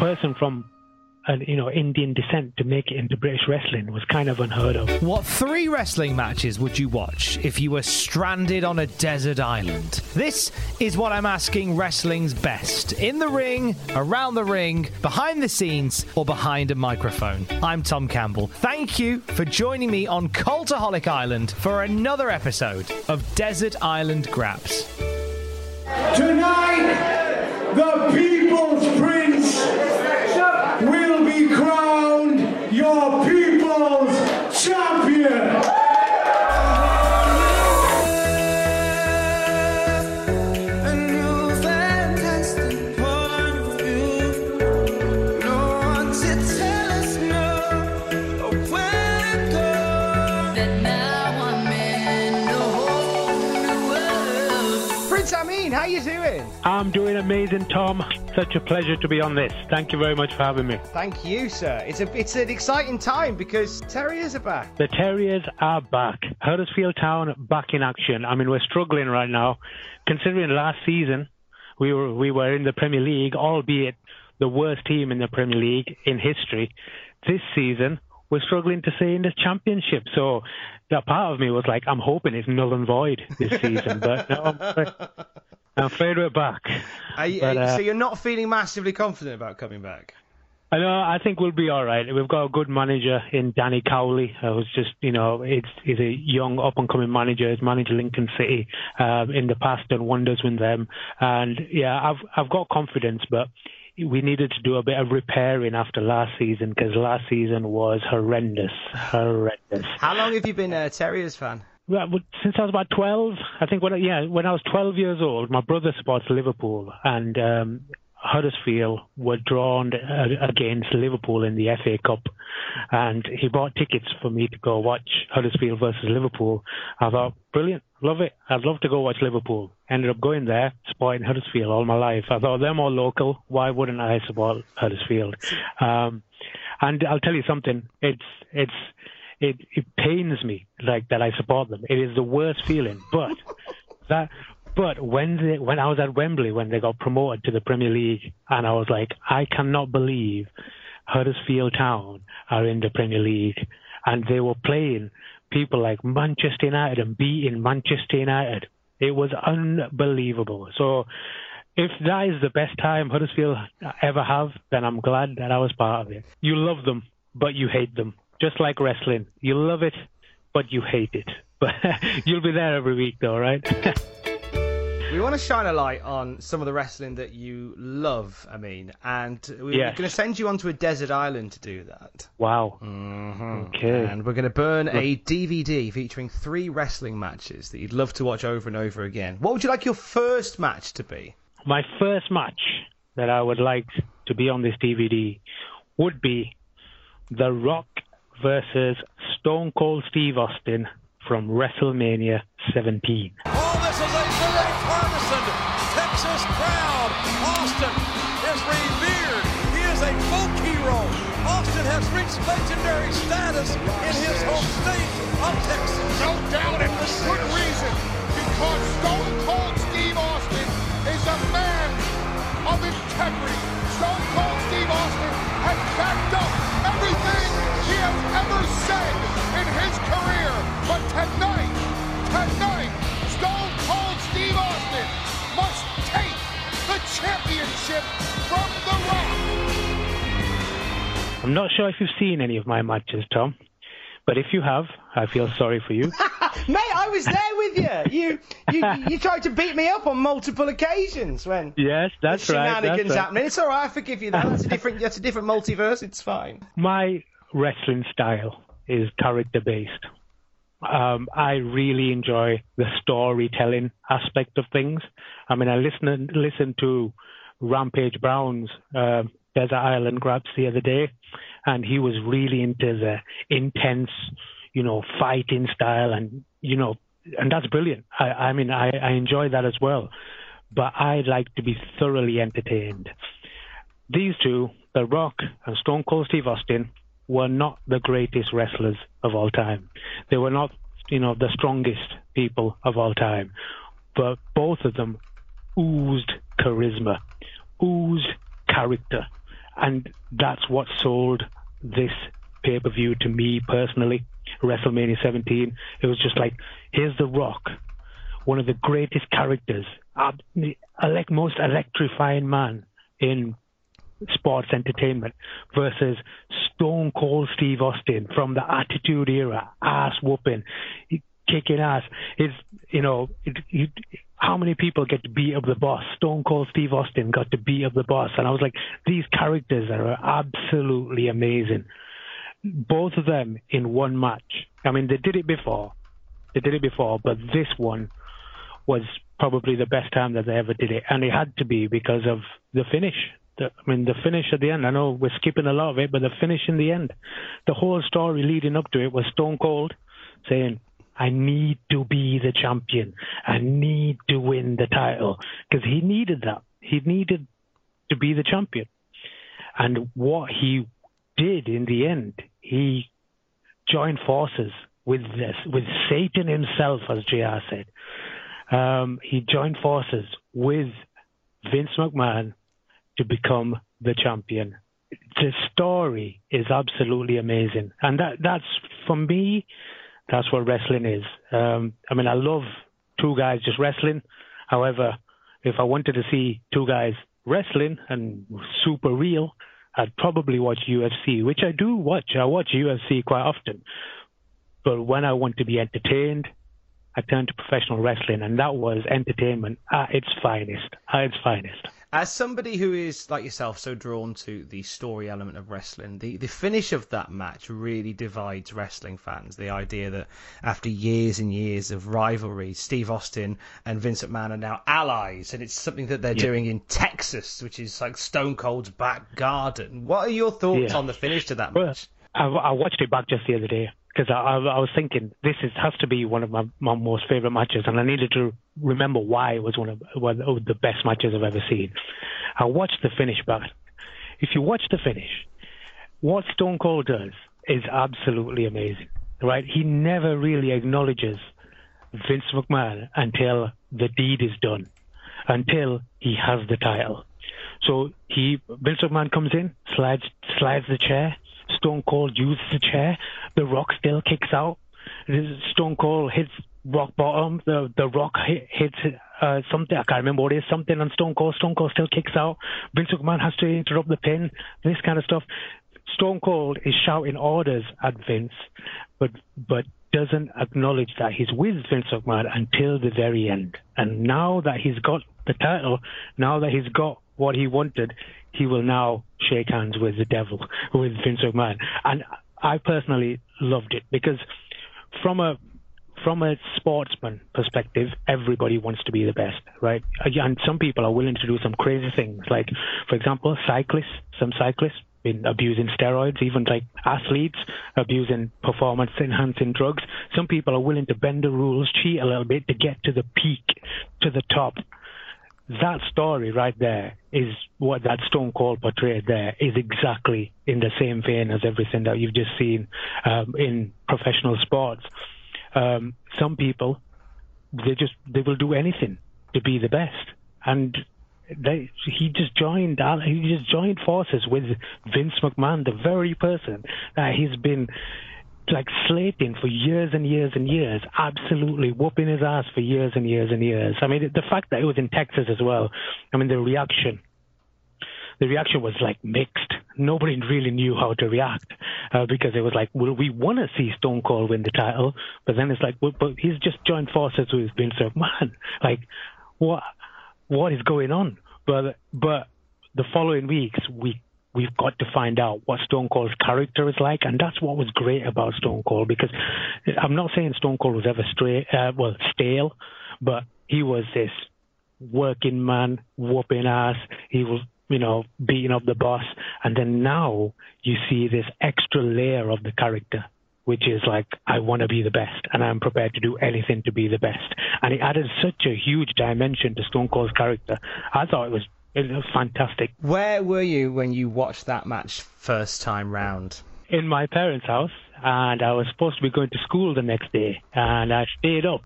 Person from an you know Indian descent to make it into British wrestling was kind of unheard of. What three wrestling matches would you watch if you were stranded on a desert island? This is what I'm asking wrestling's best. In the ring, around the ring, behind the scenes, or behind a microphone. I'm Tom Campbell. Thank you for joining me on Cultaholic Island for another episode of Desert Island Graps. Tonight, the People's Prince will be crowned your People's you doing? I'm doing amazing, Tom. Such a pleasure to be on this. Thank you very much for having me. Thank you, sir. It's a it's an exciting time because Terriers are back. The Terriers are back. Huddersfield Town back in action. I mean, we're struggling right now, considering last season we were we were in the Premier League, albeit the worst team in the Premier League in history. This season we're struggling to stay in the Championship. So that part of me was like, I'm hoping it's null and void this season, but no, I'm afraid, I'm afraid we're back. You, But, uh, so you're not feeling massively confident about coming back? I know. I think we'll be all right. We've got a good manager in Danny Cowley, uh, who's just, you know, it's he's a young up and coming manager. He's managed Lincoln City um, in the past, done wonders with them, and yeah, I've I've got confidence, but we needed to do a bit of repairing after last season because last season was horrendous, horrendous. How long have you been a Terriers fan? Well, since I was about 12, I think when I, yeah, when I was 12 years old, my brother supports Liverpool and um, Huddersfield were drawn against Liverpool in the FA Cup, and he bought tickets for me to go watch Huddersfield versus Liverpool. I thought, brilliant, love it. I'd love to go watch Liverpool. Ended up going there, supporting Huddersfield all my life. I thought they're more local. Why wouldn't I support Huddersfield? Um, and I'll tell you something. It's it's it it pains me like that I support them. It is the worst feeling, but that but when they, when I was at Wembley when they got promoted to the Premier League, and I was like, I cannot believe Huddersfield Town are in the Premier League, and they were playing people like Manchester United and beating Manchester United. It was unbelievable. So. If that is the best time Huddersfield ever have, then I'm glad that I was part of it. You love them, but you hate them. Just like wrestling. You love it, but you hate it. But you'll be there every week though, right? We want to shine a light on some of the wrestling that you love, I mean, and we're Yes. going to send you onto a desert island to do that. wow. Mm-hmm. Okay. And we're going to burn a DVD featuring three wrestling matches that you'd love to watch over and over again. What would you like your first match to be? My first match that I would like to be on this DVD would be The Rock versus Stone Cold Steve Austin from WrestleMania 17. Oh, in his home state of Texas. No doubt and for good reason, because Stone Cold Steve Austin is a man of integrity. Stone Cold Steve Austin has backed up everything he has ever said in his career. But tonight, tonight, Stone Cold Steve Austin must take the championship from The Rock. I'm not sure if you've seen any of my matches, Tom, but if you have, I feel sorry for you. Mate, I was there with you. You, you, you tried to beat me up on multiple occasions when yes, that's the right. shenanigans That's right. happening. It's all right. I forgive you. That. That's a different. That's a different multiverse. It's fine. My wrestling style is character based. Um, I really enjoy the storytelling aspect of things. I mean, I listened listen to Rampage Brown's uh, Desert Island Graps the other day, and he was really into the intense, you know, fighting style, and you know, and that's brilliant. I, I mean, I, I enjoy that as well. But I like to be thoroughly entertained. These two, The Rock and Stone Cold Steve Austin, were not the greatest wrestlers of all time. They were not, you know, the strongest people of all time. But both of them oozed charisma, oozed character. And that's what sold this pay per view to me personally. WrestleMania 17. It was just like, here's The Rock, one of the greatest characters, elect, most electrifying man in sports entertainment versus Stone Cold Steve Austin from the Attitude Era, ass whooping, kicking ass. Is you know, it, it, how many people get to be of the boss? Stone Cold Steve Austin got to be of the boss, and I was like, these characters are absolutely amazing. Both of them in one match. I mean, they did it before. They did it before, but this one was probably the best time that they ever did it, and it had to be because of the finish. The, I mean, the finish at the end. I know we're skipping a lot of it, but the finish in the end, the whole story leading up to it was Stone Cold saying, "I need to be the champion. I need to win the title," because he needed that. He needed to be the champion, and what he did in the end, he joined forces with this, with Satan himself, as JR said. Um, he joined forces with Vince McMahon to become the champion. The story is absolutely amazing, and that that's for me. That's what wrestling is. Um, I mean, I love two guys just wrestling. However, if I wanted to see two guys wrestling and super real, I'd probably watch UFC, which I do watch. I watch UFC quite often. But when I want to be entertained, I turn to professional wrestling, and that was entertainment at its finest. At its finest. As somebody who is like yourself so drawn to the story element of wrestling, the, the finish of that match really divides wrestling fans. The idea that after years and years of rivalry, Steve Austin and Vince McMahon are now allies, and it's something that they're Yeah. doing in Texas, which is like Stone Cold's back garden. What are your thoughts Yeah. on the finish to that Well, match? I, I watched it back just the other day because I, I, I was thinking this is, has to be one of my, my most favorite matches, and I needed to remember why it was one of, one of the best matches I've ever seen. I watched the finish back. If you watch the finish, what Stone Cold does is absolutely amazing, right? He never really acknowledges Vince McMahon until the deed is done, until he has the title. So he Vince McMahon comes in, slides slides the chair. Stone Cold uses the chair. The Rock still kicks out. Stone Cold hits rock bottom. The the Rock hit, hits uh, something. I can't remember what it is. Something on Stone Cold. Stone Cold still kicks out. Vince McMahon has to interrupt the pin. This kind of stuff. Stone Cold is shouting orders at Vince, but but doesn't acknowledge that he's with Vince McMahon until the very end. And now that he's got the title, now that he's got what he wanted, he will now shake hands with the devil, with Vince McMahon. And I personally loved it because from a from a sportsman perspective, everybody wants to be the best, right? And some people are willing to do some crazy things, like, for example, cyclists. Some cyclists been abusing steroids, even like athletes abusing performance enhancing drugs. Some people are willing to bend the rules, cheat a little bit to get to the peak, to the top. That story right there is what that Stone Cold portrayed there is exactly in the same vein as everything that you've just seen um, in professional sports. Um, some people, they just they will do anything to be the best, and they, he just joined he just joined forces with Vince McMahon, the very person that he's been like slating for years and years and years, absolutely whooping his ass for years and years and years. I mean, the fact that it was in Texas as well. I mean, the reaction the reaction was like mixed. Nobody really knew how to react uh, because it was like, well, we want to see Stone Cold win the title, but then it's like, well, but he's just joined forces with Vince McMahon. Like, what, what is going on? But but the following weeks, we we've got to find out what Stone Cold's character is like, and that's what was great about Stone Cold. Because I'm not saying Stone Cold was ever straight, uh, well, stale, but he was this working man, whooping ass. He was, you know, beating up the boss, and then now you see this extra layer of the character. Which is like, I want to be the best, and I'm prepared to do anything to be the best. And it added such a huge dimension to Stone Cold's character. I thought it was it was fantastic. Where were you when you watched that match first time round? In my parents' house, and I was supposed to be going to school the next day, and I stayed up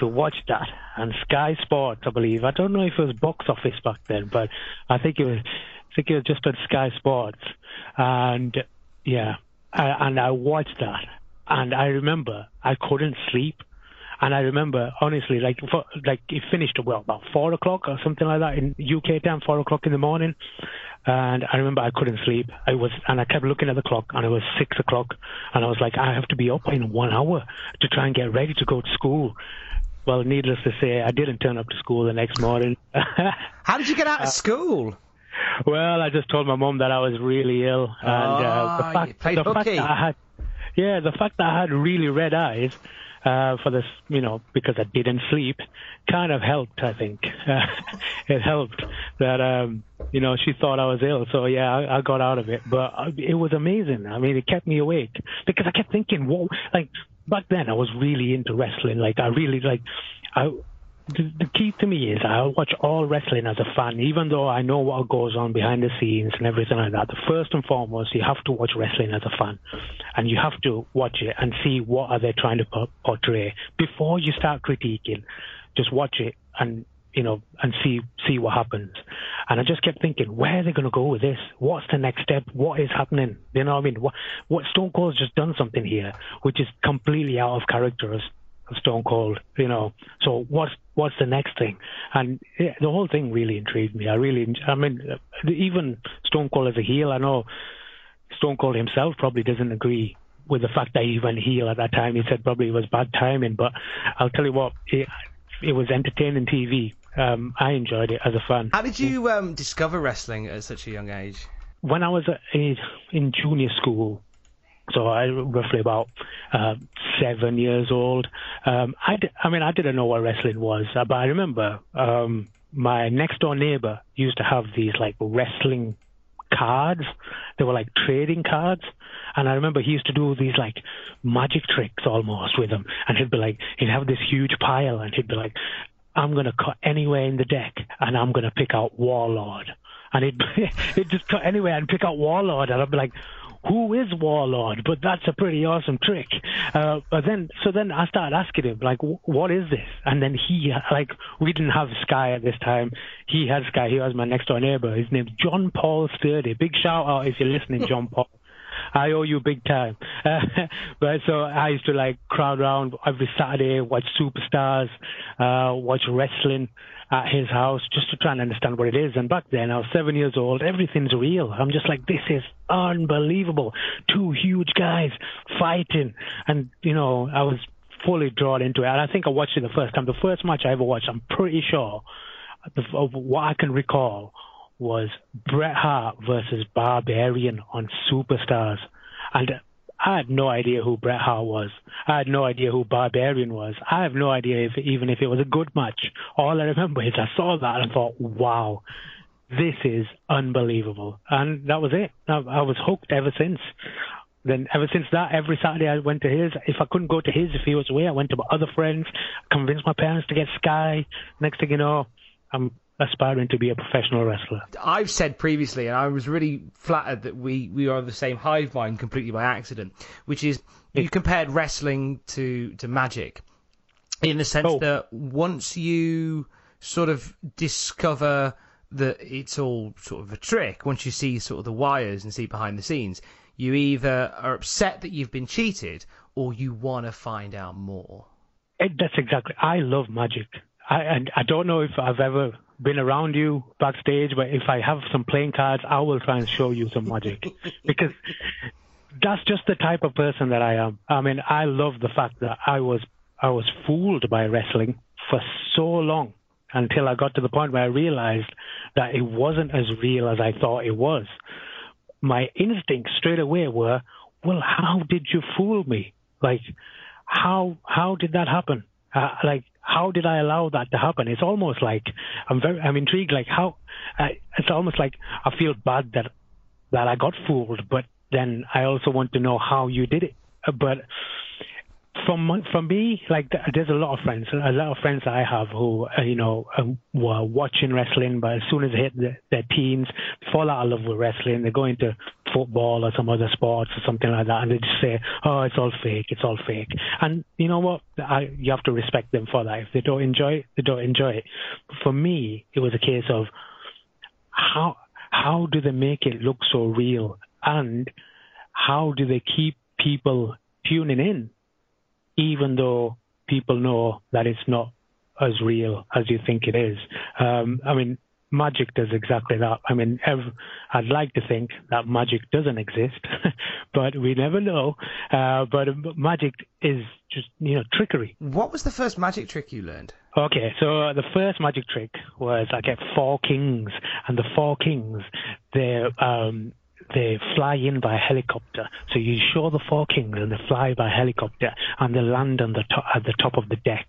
to watch that on Sky Sports, I believe. I don't know if it was box office back then, but I think it was. I think it was just on Sky Sports, and yeah, I, and I watched that, and I remember I couldn't sleep and I remember, honestly, like for, like it finished well about four o'clock or something like that in UK time, four o'clock in the morning. And I remember I couldn't sleep. I was, and I kept looking at the clock, and it was six o'clock, and I was like, I have to be up in one hour to try and get ready to go to school. Well, needless to say, I didn't turn up to school the next morning. How did you get out of school? Well, I just told my mum that I was really ill, and uh, the Oh, fact, the fact that I had, yeah, the fact that I had really red eyes uh, for this, you know, because I didn't sleep, kind of helped. I think uh, it helped that, um, you know, she thought I was ill. So yeah, I, I got out of it, but uh, it was amazing. I mean, it kept me awake because I kept thinking, whoa, like back then I was really into wrestling. Like I really like, I the, the key to me is I watch all wrestling as a fan, even though I know what goes on behind the scenes and everything like that. The first and foremost, you have to watch wrestling as a fan, and you have to watch it and see what are they trying to portray before you start critiquing. Just watch it and you know and see see what happens. And I just kept thinking, where are they going to go with this? What's the next step? What is happening? You know what I mean? What, what Stone Cold's just done something here, which is completely out of character as of Stone Cold, you know. So what's what's the next thing? And yeah, the whole thing really intrigued me. I really, I mean, even Stone Cold as a heel, I know Stone Cold himself probably doesn't agree with the fact that he went heel at that time. He said probably it was bad timing, but I'll tell you what, it, it was entertaining TV. Um, I enjoyed it as a fan. How did you um, discover wrestling at such a young age? when I was uh, in junior school, so I roughly about uh, seven years old. Um, I, d- I mean, I didn't know what wrestling was, uh, but I remember um, my next door neighbor used to have these like wrestling cards. They were like trading cards. And I remember he used to do these like magic tricks almost with them. And he'd be like, he'd have this huge pile and he'd be like, I'm going to cut anywhere in the deck and I'm going to pick out Warlord. And he'd, he'd just cut anywhere and pick out Warlord. And I'd be like, who is Warlord? But that's a pretty awesome trick. Uh, but then, so then I started asking him, like, what is this? And then he, like, we didn't have Sky at this time. He had Sky. He was my next door neighbor. His name's John Paul Sturdy. Big shout out if you're listening, John Paul. I owe you big time. Uh, but so I used to like crowd around every Saturday, watch superstars, uh, watch wrestling at his house just to try and understand what it is. And back then I was seven years old. Everything's real. I'm just like, this is unbelievable. Two huge guys fighting. And, you know, I was fully drawn into it. And I think I watched it the first time. The first match I ever watched, I'm pretty sure of what I can recall was Bret Hart versus Barbarian on Superstars. And I had no idea who Bret Hart was. I had no idea who Barbarian was. I have no idea if even if it was a good match. All I remember is I saw that and thought, wow, this is unbelievable. And that was it. I, I was hooked ever since. Then ever since that, every Saturday I went to his. If I couldn't go to his, if he was away, I went to my other friends, convinced my parents to get Sky. Next thing you know, I'm aspiring to be a professional wrestler. I've said previously, and I was really flattered that we, we are the same hive mind completely by accident, which is you compared wrestling to, to magic in the sense Oh. that once you sort of discover that it's all sort of a trick, once you see sort of the wires and see behind the scenes, you either are upset that you've been cheated or you want to find out more. It, that's exactly. I love magic. I, and I don't know if I've ever been around you backstage, but if I have some playing cards, I will try and show you some magic because that's just the type of person that I am. I mean, I love the fact that I was I was fooled by wrestling for so long until I got to the point where I realized that it wasn't as real as I thought it was. My instincts straight away were, well, how did you fool me? Like, how how did that happen? Uh, like, how did I allow that to happen? It's almost like I'm very I'm intrigued. Like how uh, it's almost like I feel bad that that I got fooled, but then I also want to know how you did it. But from from me, like there's a lot of friends, a lot of friends I have who uh, you know uh, were watching wrestling, but as soon as they hit the, their teens, fall out of love with wrestling. They go into football or some other sports or something like that, and they just say, "Oh, it's all fake, it's all fake." And you know what? I, you have to respect them for that. If they don't enjoy it, they don't enjoy it. For me, it was a case of how how do they make it look so real, and how do they keep people tuning in even though people know that it's not as real as you think it is. Um, I mean, magic does exactly that. I mean, I'd like to think that magic doesn't exist, but we never know. Uh, but magic is just, you know, trickery. What was the first magic trick you learned? Okay, so the first magic trick was I get four kings, and the four kings, they're um, they fly in by helicopter. So you show the four kings and they fly by helicopter and they land on the to- at the top of the deck.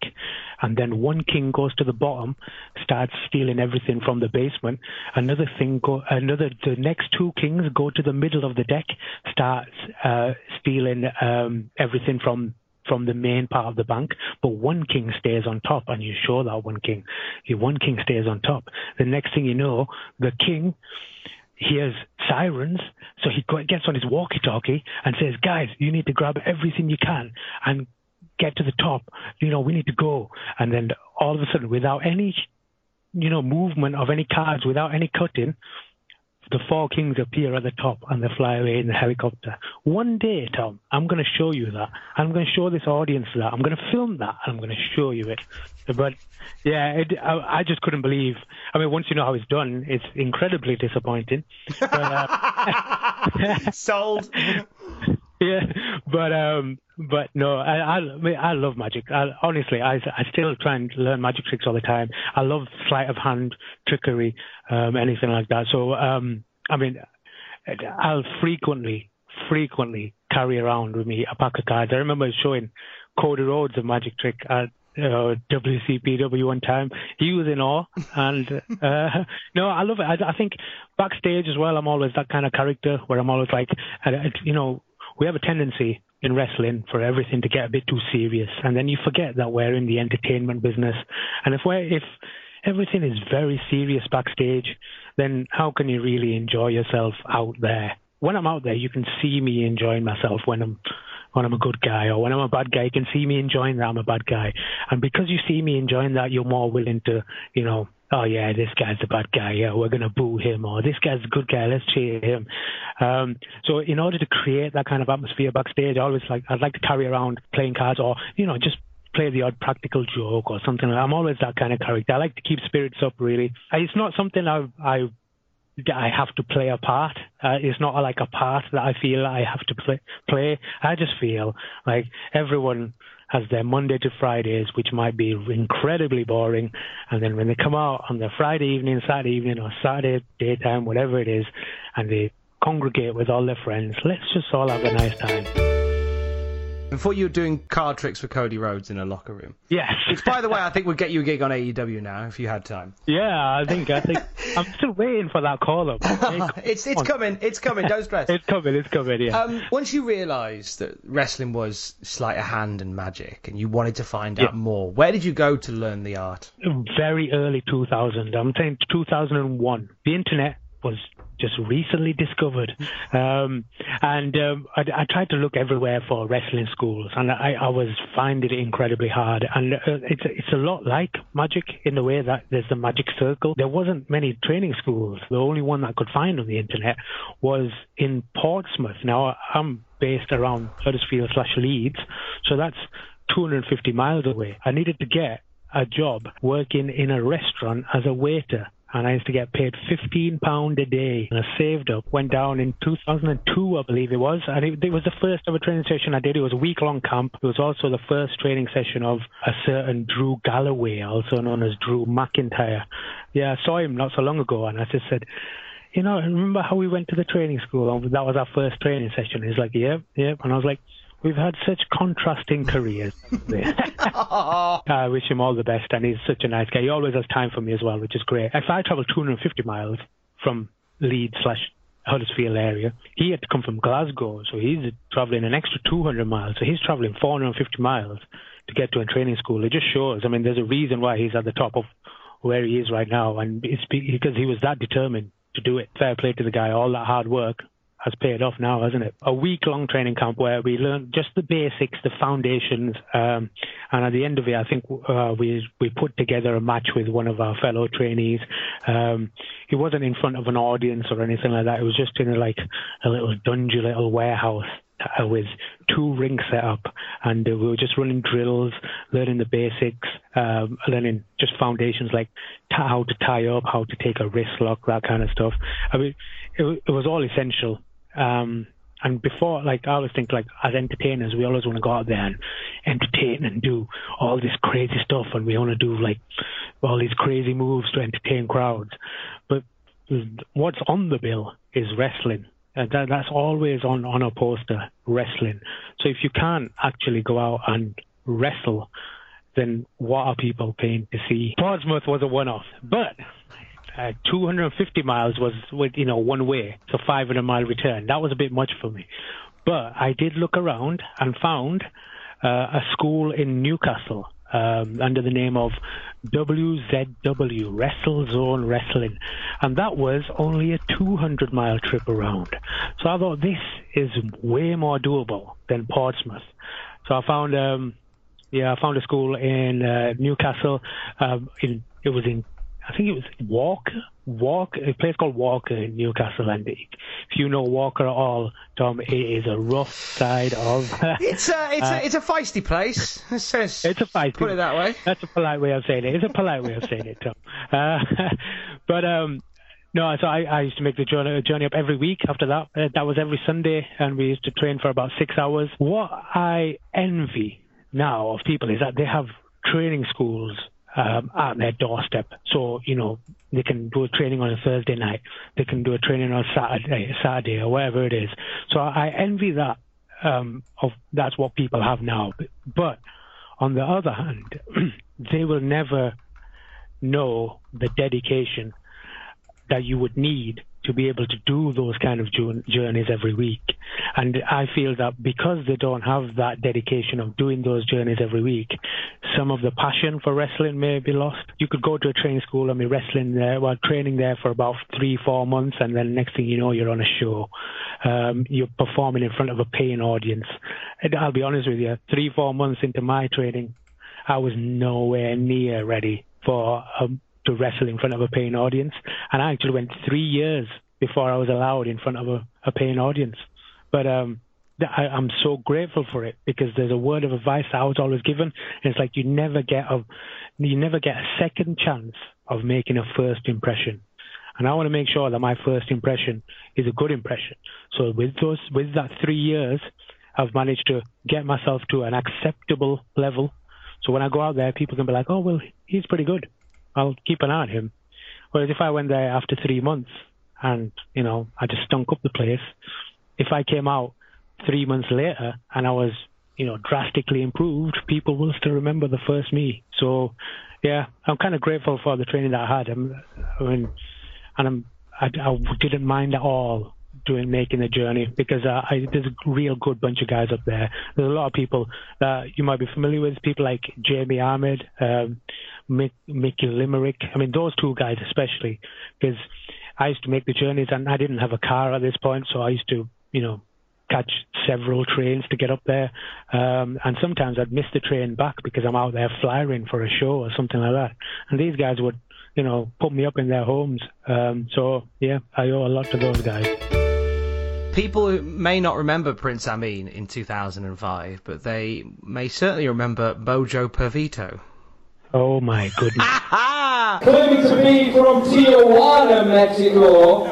And then one king goes to the bottom, starts stealing everything from the basement. Another thing go, another, the next two kings go to the middle of the deck, starts uh, stealing um, everything from from the main part of the bank, but one king stays on top, and you show that one king. One king stays on top. The next thing you know, the king hears sirens, so he gets on his walkie-talkie and says, "Guys, you need to grab everything you can and get to the top. You know, we need to go." And then all of a sudden, without any, you know, movement of any cards, without any cutting, the four kings appear at the top and they fly away in the helicopter. One day, Tom, I'm going to show you that. I'm going to show this audience that. I'm going to film that and I'm going to show you it. But yeah, it, I, I, just couldn't believe. I mean, once you know how it's done, it's incredibly disappointing. But, uh, Sold. Yeah, but um, but no, I I, I love magic. I, honestly, I I still try and learn magic tricks all the time. I love sleight of hand, trickery, um, anything like that. So um, I mean, I'll frequently frequently carry around with me a pack of cards. I remember showing Cody Rhodes a magic trick at uh, WCPW one time. He was in awe, and uh, no, I love it. I, I think backstage as well. I'm always that kind of character where I'm always like, uh, you know, we have a tendency in wrestling for everything to get a bit too serious, and then you forget that we're in the entertainment business. And if we're if everything is very serious backstage, then how can you really enjoy yourself out there? When I'm out there, you can see me enjoying myself when I'm when I'm a good guy or when I'm a bad guy. You can see me enjoying that I'm a bad guy, and because you see me enjoying that, you're more willing to, you know, oh yeah, this guy's a bad guy. Yeah, we're gonna boo him, or this guy's a good guy. Let's cheer him. Um, so in order to create that kind of atmosphere backstage, I always like I'd like to carry around playing cards, or you know, just play the odd practical joke or something. I'm always that kind of character. I like to keep spirits up. Really, it's not something I I I have to play a part. Uh, it's not like a part that I feel I have to play. Play. I just feel like everyone has their Monday to Fridays, which might be incredibly boring. And then when they come out on their Friday evening, Saturday evening, or Saturday daytime, whatever it is, and they congregate with all their friends, let's just all have a nice time. Before you were doing card tricks for Cody Rhodes in a locker room. Yes. Which, by the way, I think we'd get you a gig on AEW now if you had time. Yeah, I think I think I'm still waiting for that call up. it's it's coming. It's coming. Don't stress. it's coming. It's coming. Yeah. Um, once you realised that wrestling was sleight of hand and magic, and you wanted to find out more, where did you go to learn the art? Very early 2000. I'm saying 2001. The internet was just recently discovered. Um, and um, I, I, tried to look everywhere for wrestling schools, and I, I was finding it incredibly hard. And uh, it's it's a lot like magic in the way that there's the magic circle. There wasn't many training schools. The only one I could find on the internet was in Portsmouth. Now I'm based around Huddersfield slash Leeds, so that's 250 miles away. I needed to get a job working in a restaurant as a waiter and I used to get paid fifteen pound a day. And I saved up, went down in 2002, I believe it was, and it, it was the first ever training session I did. It was a week long camp. It was also the first training session of a certain Drew Galloway, also known as Drew McIntyre. Yeah, I saw him not so long ago, and I just said. You know, remember how we went to the training school? That was our first training session. He's like, "Yep, yeah, yep," yeah. and I was like, We've had such contrasting careers. I wish him all the best, and he's such a nice guy. He always has time for me as well, which is great. If I travel 250 miles from Leeds slash Huddersfield area, he had to come from Glasgow, so he's traveling an extra 200 miles. So he's traveling 450 miles to get to a training school. It just shows. I mean, there's a reason why he's at the top of where he is right now, and it's because he was that determined to do it. Fair play to the guy. All that hard work has paid off now, hasn't it? A week long training camp where we learned just the basics, the foundations, um, and at the end of it, I think uh, we we put together a match with one of our fellow trainees. Um, he wasn't in front of an audience or anything like that. It was just in a, like a little dungeon, little warehouse uh, with two rings set up, and we were just running drills, learning the basics, um, learning just foundations like t- how to tie up, how to take a wrist lock, that kind of stuff. I mean, it, it was all essential um, and before, like, I always think, like, as entertainers, we always want to go out there and entertain and do all this crazy stuff, and we want to do, like, all these crazy moves to entertain crowds. But what's on the bill is wrestling. And that, that's always on, on a poster, wrestling. So if you can't actually go out and wrestle, then what are people paying to see? Portsmouth was a one-off, but uh, 250 miles was with you know one way, so 500 mile return. That was a bit much for me, but I did look around and found uh, a school in Newcastle um, under the name of WZW Wrestle Zone Wrestling, and that was only a 200 mile trip around. So I thought this is way more doable than Portsmouth. So I found. Um, yeah, I found a school in uh, Newcastle. Um, in, it was in I think it was Walker, Walker, a place called Walker in Newcastle. And if you know Walker at all, Tom, it is a rough side of. it's a it's uh, a it's a feisty place. It says, it's a feisty. Put it that way. That's a polite way of saying it. It's a polite way of saying it, Tom. Uh, but um, no, so I, I used to make the journey, journey up every week after that. Uh, that was every Sunday, and we used to train for about six hours. What I envy now of people is that they have training schools um, at their doorstep. So, you know, they can do a training on a Thursday night, they can do a training on Saturday, Saturday or whatever it is. So I envy that. Um, of that's what people have now. But on the other hand, they will never know the dedication that you would need to be able to do those kind of journeys every week. And I feel that because they don't have that dedication of doing those journeys every week, some of the passion for wrestling may be lost. You could go to a training school and be wrestling there, well, training there for about three, four months, and then next thing you know, you're on a show. Um, you're performing in front of a paying audience. And I'll be honest with you, three, four months into my training, I was nowhere near ready for um, to wrestle in front of a paying audience. And I actually went three years before I was allowed in front of a, a paying audience. But um, I, I'm so grateful for it because there's a word of advice I was always given. And it's like you never get a you never get a second chance of making a first impression. And I want to make sure that my first impression is a good impression. So with those with that three years, I've managed to get myself to an acceptable level. So when I go out there, people can be like, "Oh, well, he's pretty good." I'll keep an eye on him. Whereas if I went there after three months and, you know, I just stunk up the place, if I came out three months later and I was, you know, drastically improved, people will still remember the first me. So, yeah, I'm kind of grateful for the training that I had. I'm, I mean, and I'm, I, I didn't mind at all doing making the journey because uh, I, there's a real good bunch of guys up there. There's a lot of people that you might be familiar with, people like Jamie Ahmed, um, Mick, Mickey Limerick. I mean, those two guys especially, because I used to make the journeys and I didn't have a car at this point, so I used to, you know, catch several trains to get up there. Um, and sometimes I'd miss the train back because I'm out there flying for a show or something like that. And these guys would, you know, put me up in their homes. Um, so, yeah, I owe a lot to those guys. People may not remember Prince Ameen in 2005, but they may certainly remember Mojo Pervito. Oh my goodness. Claiming to be from Tijuana, Mexico.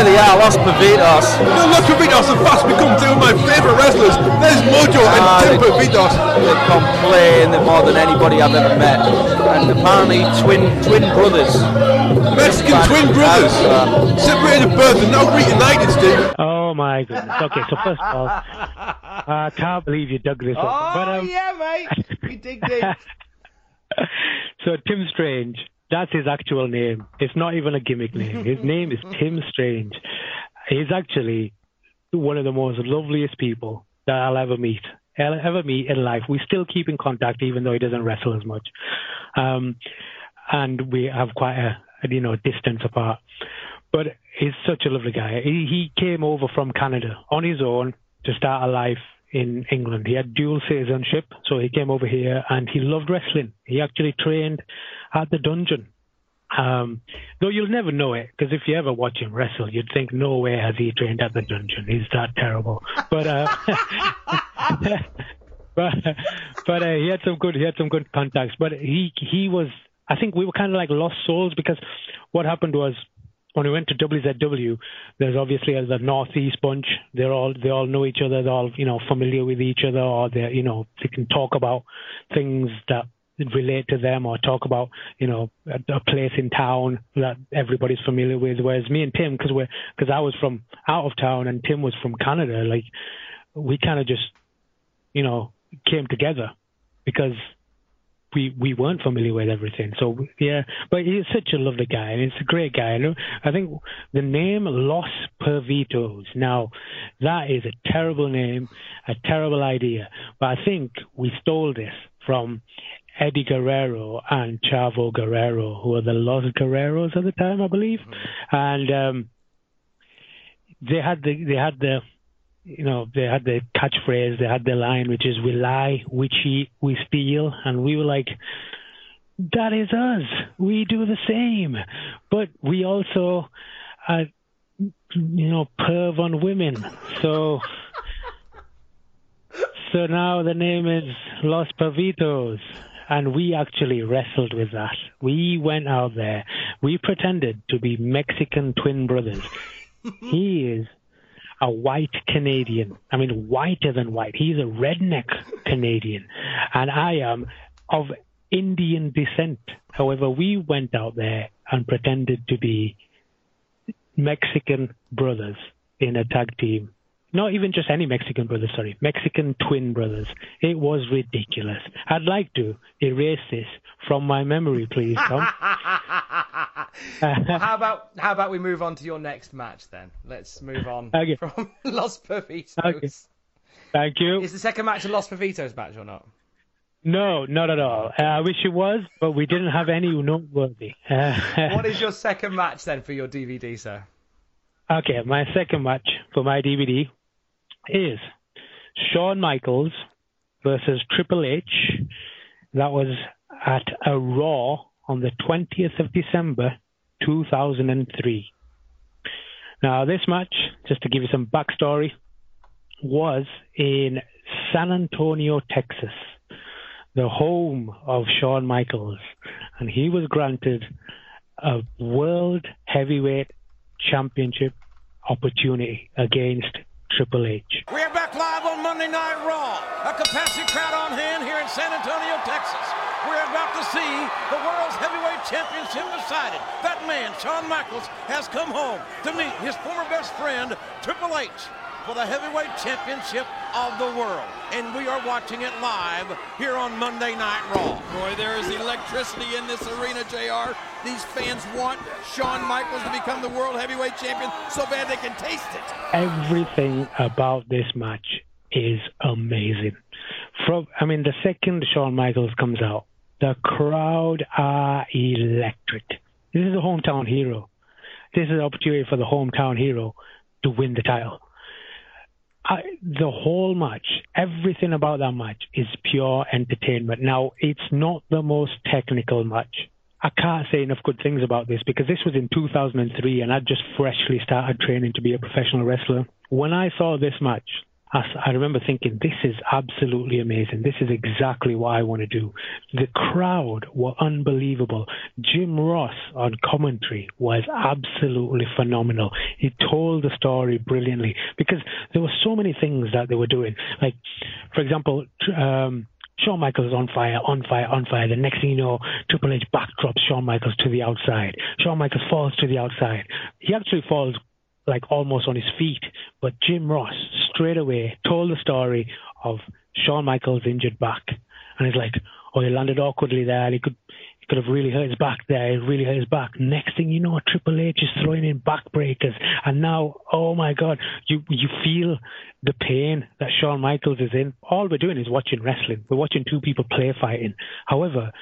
There they are, Los Pervitos. Los Pervitos have fast become two of my favourite wrestlers. There's Mojo and Ah, Tim they- Pervitos. They complain more than anybody I've ever met. And apparently twin twin brothers. Mexican twin brothers. Separated at birth and now reunited, Steve. Oh my goodness. Okay, so first of all, I can't believe you dug this up. Oh, But, um, yeah, mate. We dig deep. so Tim Strange, that's his actual name. It's not even a gimmick name. His name is Tim Strange. He's actually one of the most loveliest people that I'll ever meet. I'll ever meet in life. We still keep in contact, even though he doesn't wrestle as much, um, and we have quite a you know distance apart. But he's such a lovely guy. He, he came over from Canada on his own to start a life in England. He had dual citizenship, so he came over here and he loved wrestling. He actually trained at the dungeon. Um, though you'll never know it, because if you ever watch him wrestle, you'd think, no way has he trained at the dungeon. He's that terrible. But uh, but but uh, he had some good he had some good contacts. But he he was I think we were kind of like lost souls because what happened was when we went to WZW, there's obviously the Northeast bunch. They're all they all know each other. They're all you know familiar with each other, or they you know they can talk about things that relate to them, or talk about you know a, a place in town that everybody's familiar with. Whereas me and Tim, because we're because I was from out of town and Tim was from Canada, like we kind of just you know came together because we we weren't familiar with everything. So yeah, but he's such a lovely guy and he's a great guy. And I think the name Los Pervitos. Now that is a terrible name, a terrible idea. But I think we stole this from Eddie Guerrero and Chavo Guerrero, who were the Los Guerreros at the time, I believe, and um, they had the they had the you know, they had the catchphrase, they had the line, which is "We lie, we cheat, we steal," and we were like, "That is us. We do the same." But we also, uh, you know, perv on women. So, so now the name is Los Pervitos. And we actually wrestled with that. We went out there. We pretended to be Mexican twin brothers. he is a white Canadian. I mean, whiter than white. He's a redneck Canadian. And I am of Indian descent. However, we went out there and pretended to be Mexican brothers in a tag team. Not even just any Mexican brothers, sorry, Mexican twin brothers. It was ridiculous. I'd like to erase this from my memory, please, Tom. How about how about we move on to your next match then? Let's move on Okay. from Los Pervitos. Okay. Thank you. Is the second match a Los Pervitos match or not? No, not at all. Uh, I wish it was, but we didn't have any noteworthy. what is your second match then for your DVD, sir? Okay, my second match for my DVD is Shawn Michaels versus Triple H. That was at a Raw on the 20th of December 2003. Now, this match, just to give you some backstory, was in San Antonio, Texas, the home of Shawn Michaels, and he was granted a World Heavyweight Championship opportunity against Triple H. We're back live on Monday Night Raw. A capacity crowd on hand here in San Antonio, Texas. We're about to see the World's Heavyweight Championship decided. That man, Shawn Michaels, has come home to meet his former best friend, Triple H, for the Heavyweight Championship of the world. And we are watching it live here on Monday Night Raw. Boy, there is electricity in this arena, JR. These fans want Shawn Michaels to become the world heavyweight champion so bad they can taste it. Everything about this match is amazing. From I mean, the second Shawn Michaels comes out, the crowd are electric. This is a hometown hero. This is an opportunity for the hometown hero to win the title. I, the whole match, everything about that match is pure entertainment. Now, it's not the most technical match. I can't say enough good things about this because this was in 2003 and I'd just freshly started training to be a professional wrestler. When I saw this match, I, remember thinking, this is absolutely amazing. This is exactly what I want to do. The crowd were unbelievable. Jim Ross on commentary was absolutely phenomenal. He told the story brilliantly because there were so many things that they were doing. Like, for example, um, Shawn Michaels on fire, on fire, on fire. The next thing you know, Triple H backdrops Shawn Michaels to the outside. Shawn Michaels falls to the outside. He actually falls like almost on his feet. But Jim Ross straight away told the story of Shawn Michaels' injured back, and he's like, "Oh, he landed awkwardly there. He could." he Could have really hurt his back there. He really hurt his back. Next thing you know, Triple H is throwing in backbreakers, and now, oh my God, you you feel the pain that Shawn Michaels is in. All we're doing is watching wrestling. We're watching two people play fighting. However,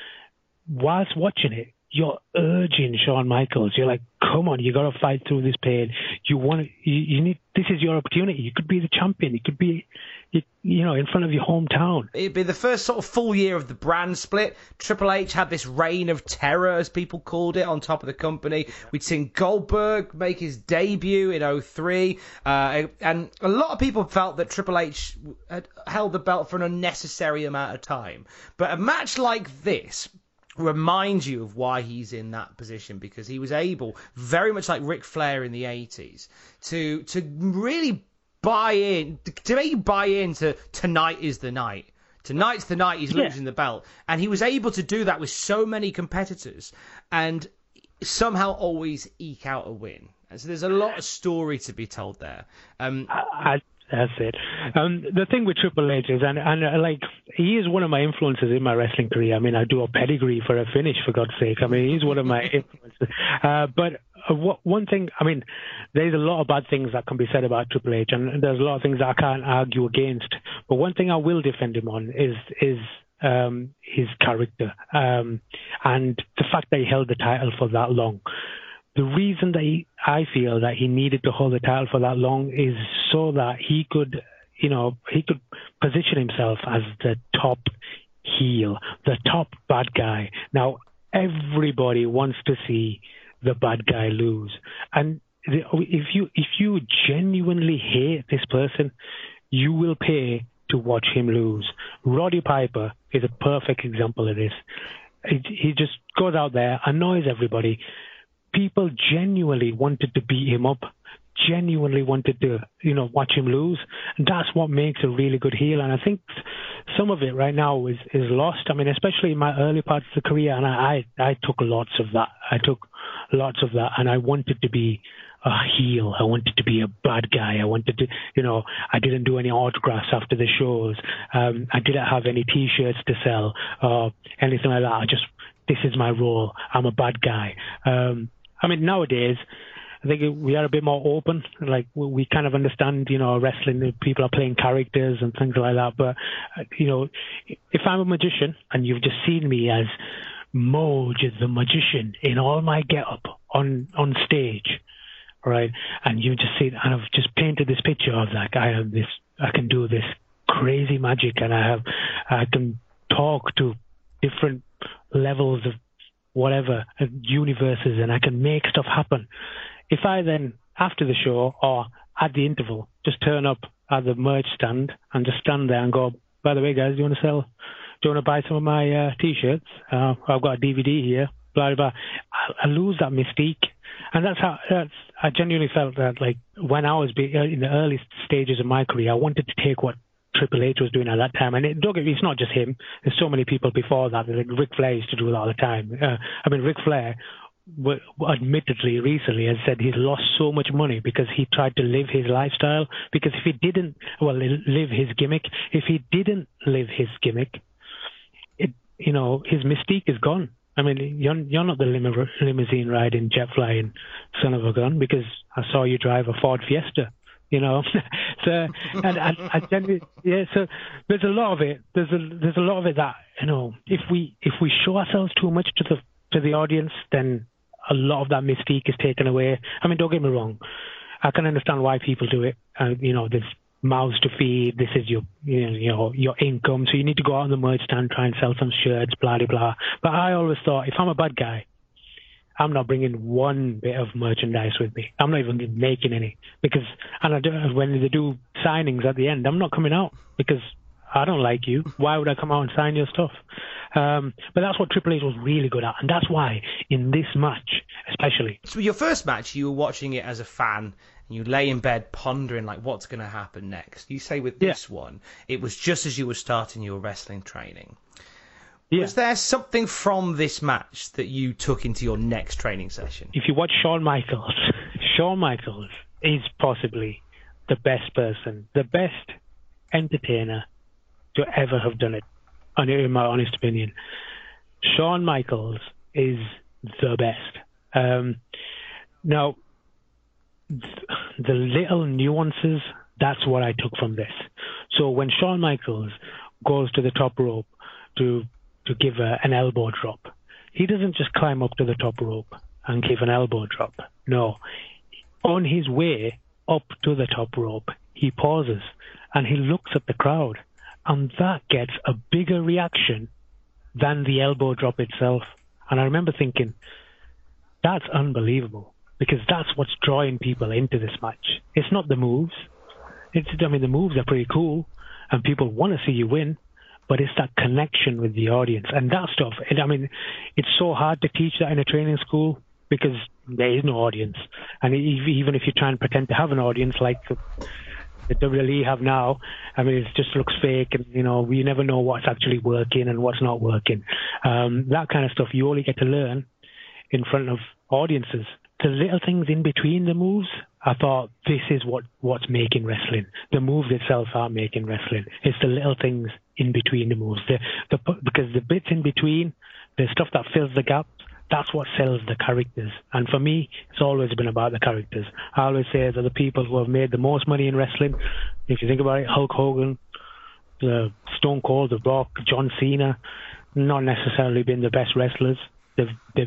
whilst watching it, you're urging Shawn Michaels. You're like, come on, you got to fight through this pain. You want to, you, you, need, this is your opportunity. You could be the champion. You could be, you, you, know, in front of your hometown. It'd be the first sort of full year of the brand split. Triple H had this reign of terror, as people called it, on top of the company. We'd seen Goldberg make his debut in 03. Uh, and a lot of people felt that Triple H had held the belt for an unnecessary amount of time. But a match like this, remind you of why he's in that position because he was able, very much like Ric Flair in the 80s, to to really buy in, to make you buy into tonight is the night. Tonight's the night he's Yeah. losing the belt. And he was able to do that with so many competitors and somehow always eke out a win. And so there's a lot of story to be told there. Um, I, that's it. Um, the thing with Triple H is, and, and uh, like, he is one of my influences in my wrestling career. I mean, I do a pedigree for a finish, for God's sake. I mean, he's one of my influences. Uh, but uh, what, one thing, I mean, there's a lot of bad things that can be said about Triple H, and there's a lot of things I can't argue against. But one thing I will defend him on is is um, his character um, and the fact that he held the title for that long the reason that he, I feel that he needed to hold the title for that long is so that he could, you know, he could position himself as the top heel, the top bad guy. Now, everybody wants to see the bad guy lose. And the, if you if you genuinely hate this person, you will pay to watch him lose. Roddy Piper is a perfect example of this. He, he just goes out there, annoys everybody. People genuinely wanted to beat him up, genuinely wanted to, you know, watch him lose. And that's what makes a really good heel. And I think some of it right now is, is lost. I mean, especially in my early parts of the career, and I, I, I took lots of that. I took lots of that, and I wanted to be a heel. I wanted to be a bad guy. I wanted to, you know, I didn't do any autographs after the shows. Um, I didn't have any T-shirts to sell or anything like that. I just, this is my role. I'm a bad guy. Um, I mean, nowadays, I think we are a bit more open. Like we kind of understand, you know, wrestling. People are playing characters and things like that. But uh, you know, if I'm a magician and you've just seen me as Moj the magician in all my get-up on on stage, right? And you just see, and I've just painted this picture of like I have this, I can do this crazy magic, and I have, I can talk to different levels of whatever universes, and I can make stuff happen. If I then after the show or at the interval just turn up at the merch stand and just stand there and go, by the way, guys, do you want to sell? Do you want to buy some of my uh, t-shirts? Uh, I've got a DVD here. Blah blah. blah. I, I lose that mystique, and that's how that's. I genuinely felt that like when I was be, uh, in the early stages of my career, I wanted to take what Triple H was doing at that time, and it, don't get me, it's not just him. There's so many people before that. Like Ric Flair used to do it all the time. Uh, I mean, Ric Flair, admittedly, recently has said he's lost so much money because he tried to live his lifestyle. Because if he didn't, well, live his gimmick. If he didn't live his gimmick, it, you know, his mystique is gone. I mean, you're you're not the limo- limousine riding, jet flying son of a gun because I saw you drive a Ford Fiesta you know. so and, and I genuinely, yeah. So there's a lot of it. There's a there's a lot of it that you know. If we if we show ourselves too much to the to the audience, then a lot of that mystique is taken away. I mean, don't get me wrong. I can understand why people do it. Uh, you know, there's mouths to feed. This is your you know, you know your income. So you need to go out on the merch stand, try and sell some shirts, blah blah blah. But I always thought if I'm a bad guy, I'm not bringing one bit of merchandise with me. I'm not even making any because and I don't, when they do signings at the end, I'm not coming out because I don't like you. Why would I come out and sign your stuff? Um, but that's what Triple H was really good at, and that's why in this match, especially. So your first match, you were watching it as a fan, and you lay in bed pondering like what's going to happen next. You say with this yeah. one, it was just as you were starting your wrestling training. Yeah. Was there something from this match that you took into your next training session? If you watch Shawn Michaels, Shawn Michaels is possibly the best person, the best entertainer to ever have done it, in my honest opinion. Shawn Michaels is the best. Um, now, the little nuances, that's what I took from this. So when Shawn Michaels goes to the top rope to to give a, an elbow drop, he doesn't just climb up to the top rope and give an elbow drop. No. On his way up to the top rope, he pauses and he looks at the crowd and that gets a bigger reaction than the elbow drop itself. And I remember thinking, that's unbelievable because that's what's drawing people into this match. It's not the moves. It's, I mean, the moves are pretty cool and people want to see you win, but it's that connection with the audience and that stuff. And I mean, it's so hard to teach that in a training school because there is no audience. And even if you try and pretend to have an audience, like the WWE have now. I mean, it just looks fake, and you know, we never know what's actually working and what's not working. Um, that kind of stuff you only get to learn in front of audiences. The little things in between the moves, I thought this is what what's making wrestling. The moves itself aren't making wrestling. It's the little things in between the moves. The, the because the bits in between, the stuff that fills the gaps, that's what sells the characters. And for me, it's always been about the characters. I always say that the people who have made the most money in wrestling, if you think about it, Hulk Hogan, the Stone Cold, The Rock, John Cena, not necessarily been the best wrestlers. They've they've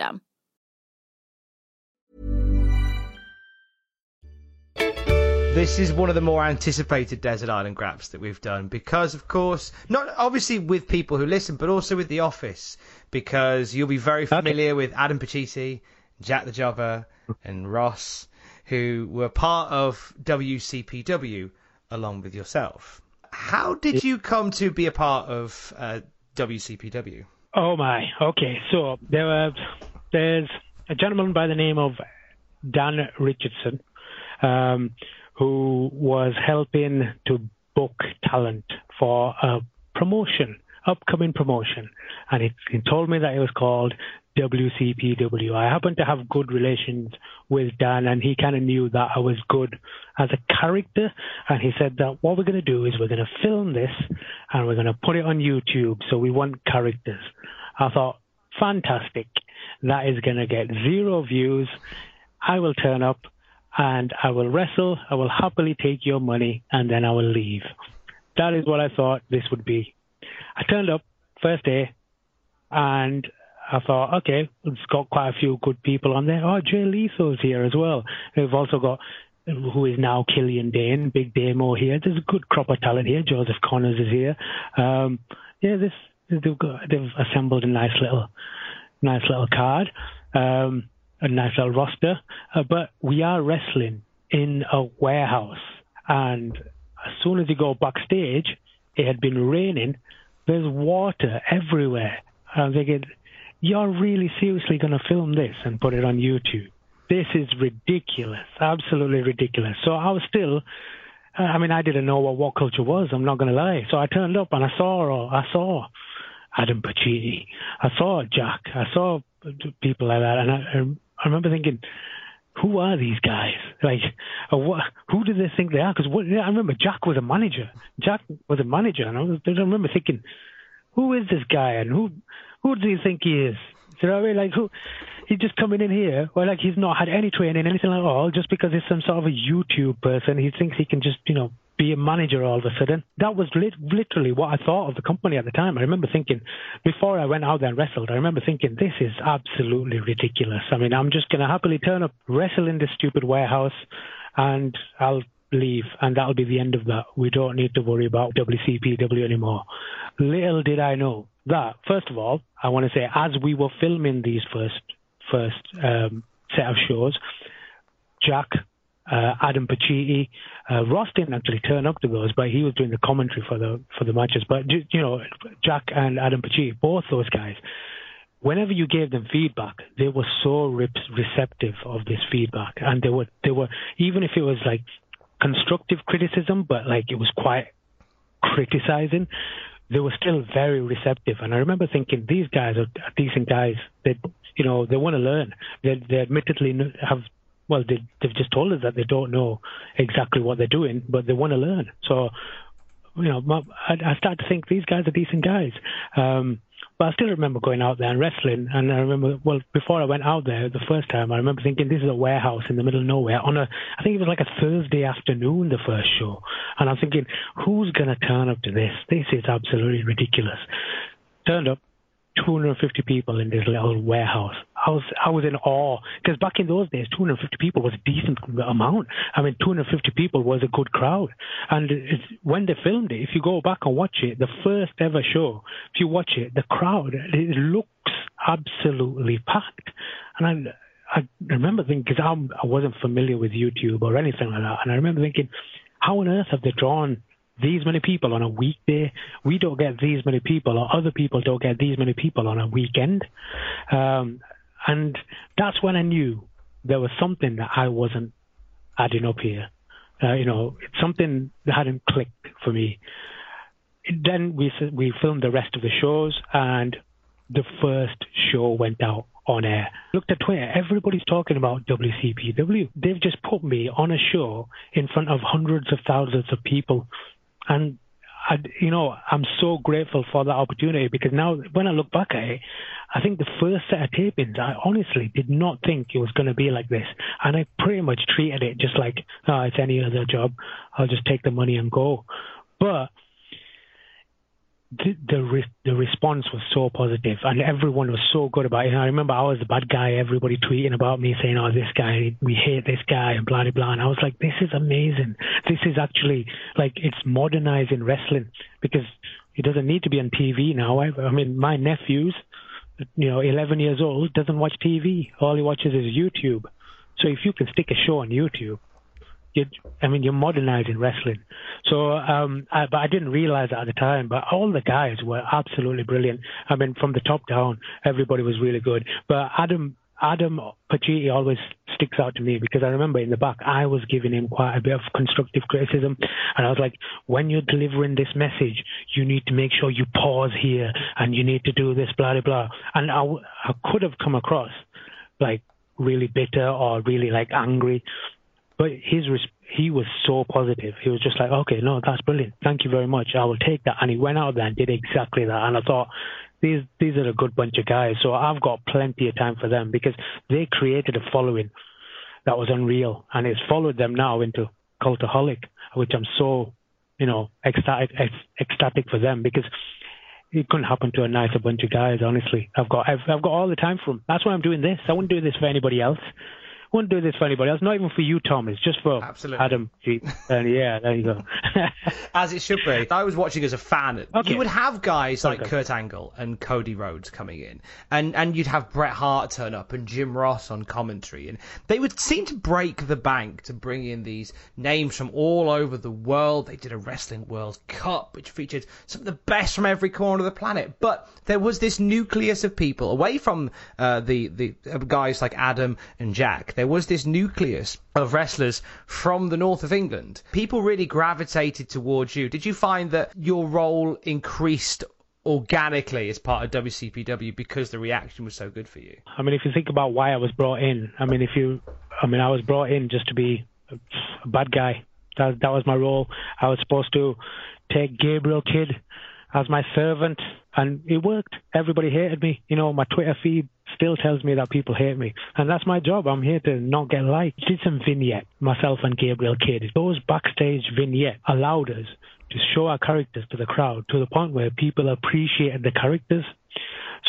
system. This is one of the more anticipated Desert Island Graps that we've done because, of course, not obviously with people who listen, but also with The Office because you'll be very familiar okay. with Adam Pacitti, Jack the Jobber, and Ross, who were part of WCPW along with yourself. How did you come to be a part of uh, WCPW? Oh my. Okay. So there was there's a gentleman by the name of Dan Richardson, um, who was helping to book talent for a promotion upcoming promotion, and he, he told me that it was called WCPW. I happen to have good relations with Dan, and he kind of knew that I was good as a character. And he said that what we're going to do is we're going to film this and we're going to put it on YouTube. So we want characters. I thought, fantastic. That is going to get zero views. I will turn up and I will wrestle. I will happily take your money and then I will leave. That is what I thought this would be. I turned up first day and I thought, okay, it's got quite a few good people on there. Oh, Jay Lethal's here as well. We've also got who is now Killian Dain, Big Damo here. There's a good crop of talent here. Joseph Connors is here. Um, yeah, this they've got, they've assembled a nice little nice little card, um, a nice little roster. Uh, but we are wrestling in a warehouse, and as soon as you go backstage, it had been raining. There's water everywhere. I'm thinking, you're really seriously going to film this and put it on YouTube? This is ridiculous, absolutely ridiculous. So I was still, I mean, I didn't know what WhatCulture was. I'm not going to lie. So I turned up and I saw, I saw Adam Pacitti, I saw Jack, I saw people like that, and I, I remember thinking, who are these guys? Like, uh, what, who do they think they are? Because I remember Jack was a manager. Jack was a manager, and I, was, I remember thinking, who is this guy, and who who do you think he is? You know what I mean? Like, who? He's just coming in here, well, like he's not had any training, anything at all, just because he's some sort of a YouTube person. He thinks he can just, you know, be a manager all of a sudden. That was li- literally what I thought of the company at the time. I remember thinking, before I went out there and wrestled, I remember thinking, this is absolutely ridiculous. I mean, I'm just going to happily turn up, wrestle in this stupid warehouse, and I'll leave, and that'll be the end of that. We don't need to worry about WCPW anymore. Little did I know that, first of all, I want to say, as we were filming these first first um, set of shows, Jack, uh, Adam Pacitti, uh, Ross didn't actually turn up to those, but he was doing the commentary for the for the matches. But you know, Jack and Adam Pacitti, both those guys, whenever you gave them feedback, they were so receptive of this feedback, and they were they were even if it was like constructive criticism, but like it was quite criticizing they were still very receptive. And I remember thinking, these guys are decent guys. They, you know, they want to learn. They, they admittedly have, well, they, they've just told us that they don't know exactly what they're doing, but they want to learn. So, you know, I, I started to think these guys are decent guys. Um, but I still remember going out there and wrestling. And I remember, well, before I went out there the first time, I remember thinking this is a warehouse in the middle of nowhere on a, I think it was like a Thursday afternoon, the first show. And I'm thinking, who's going to turn up to this? This is absolutely ridiculous. Turned up, 250 people in this little warehouse. I was I was in awe because back in those days, 250 people was a decent amount. I mean, 250 people was a good crowd. And when they filmed it, if you go back and watch it, the first ever show, if you watch it, the crowd it looks absolutely packed. And I I remember thinking because I wasn't familiar with YouTube or anything like that, and I remember thinking, how on earth have they drawn these many people on a weekday. We don't get these many people, or other people don't get these many people on a weekend. Um, and that's when I knew there was something that I wasn't adding up here. Uh, you know, something that hadn't clicked for me. Then we we filmed the rest of the shows, and the first show went out on air. Looked at Twitter, everybody's talking about WCPW. They've just put me on a show in front of hundreds of thousands of people and I, you know, I'm so grateful for that opportunity because now when I look back at it, I think the first set of tapings, I honestly did not think it was going to be like this. And I pretty much treated it just like, oh, it's any other job. I'll just take the money and go. But the the, re- the response was so positive and everyone was so good about it. And I remember I was the bad guy, everybody tweeting about me saying, "Oh, this guy, we hate this guy," and blah blah blah. And I was like, "This is amazing. This is actually like it's modernizing wrestling because it doesn't need to be on TV now. I, I mean, my nephews, you know, 11 years old, doesn't watch TV. All he watches is YouTube. So if you can stick a show on YouTube, you, I mean, you're modernizing wrestling. So, um, I, but I didn't realize at the time. But all the guys were absolutely brilliant. I mean, from the top down, everybody was really good. But Adam, Adam Pacitti always sticks out to me because I remember in the back I was giving him quite a bit of constructive criticism, and I was like, when you're delivering this message, you need to make sure you pause here, and you need to do this, blah blah blah. And I, I could have come across like really bitter or really like angry, but his he was so positive. He was just like, okay, no, that's brilliant. Thank you very much. I will take that. And he went out there and did exactly that. And I thought, these these are a good bunch of guys. So I've got plenty of time for them because they created a following that was unreal, and it's followed them now into Cultaholic, which I'm so you know ecstatic ecstatic for them because it couldn't happen to a nicer bunch of guys. Honestly, I've got I've, I've got all the time for them. That's why I'm doing this. I wouldn't do this for anybody else wouldn't do this for anybody else. Not even for you, Tom. It's just for Absolutely. Adam. And yeah, there you go. as it should be. I was watching as a fan. Okay. You would have guys like okay. Kurt Angle and Cody Rhodes coming in, and and you'd have Bret Hart turn up and Jim Ross on commentary, and they would seem to break the bank to bring in these names from all over the world. They did a Wrestling World Cup, which featured some of the best from every corner of the planet. But there was this nucleus of people away from uh, the the uh, guys like Adam and Jack there was this nucleus of wrestlers from the north of England. People really gravitated towards you. Did you find that your role increased organically as part of WCPW because the reaction was so good for you? I mean, if you think about why I was brought in, I mean, if you, I mean, I was brought in just to be a bad guy. That that was my role. I was supposed to take Gabriel Kidd as my servant, and it worked. Everybody hated me. You know, my Twitter feed still tells me that people hate me, and that's my job. I'm here to not get liked. Did some vignette, myself and Gabriel Kidd. Those backstage vignette allowed us to show our characters to the crowd to the point where people appreciated the characters.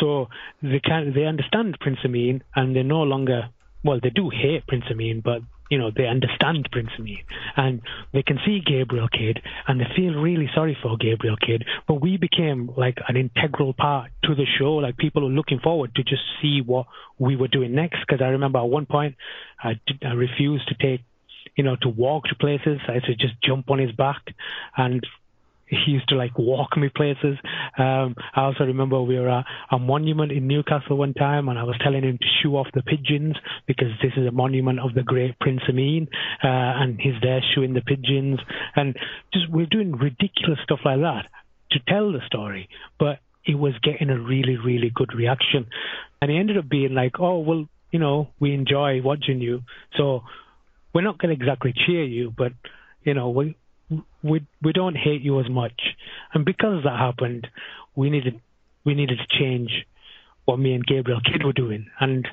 So they can they understand Prince Ameen, and they're no longer well, they do hate Prince Ameen, but you know, they understand Prince Ameen and they can see Gabriel Kidd and they feel really sorry for Gabriel Kidd. But we became like an integral part to the show. Like people were looking forward to just see what we were doing next. Because I remember at one point I, did, I refused to take you know, to walk to places. I used to just jump on his back and he used to like walk me places. Um, I also remember we were at a monument in Newcastle one time, and I was telling him to shoo off the pigeons because this is a monument of the great Prince Ameen, uh, and he's there shooing the pigeons, and just we're doing ridiculous stuff like that to tell the story, but it was getting a really, really good reaction, and he ended up being like, "Oh well, you know, we enjoy watching you, so." We're not going to exactly cheer you, but you know, we we we don't hate you as much. And because that happened, we needed we needed to change what me and Gabriel Kidd were doing. And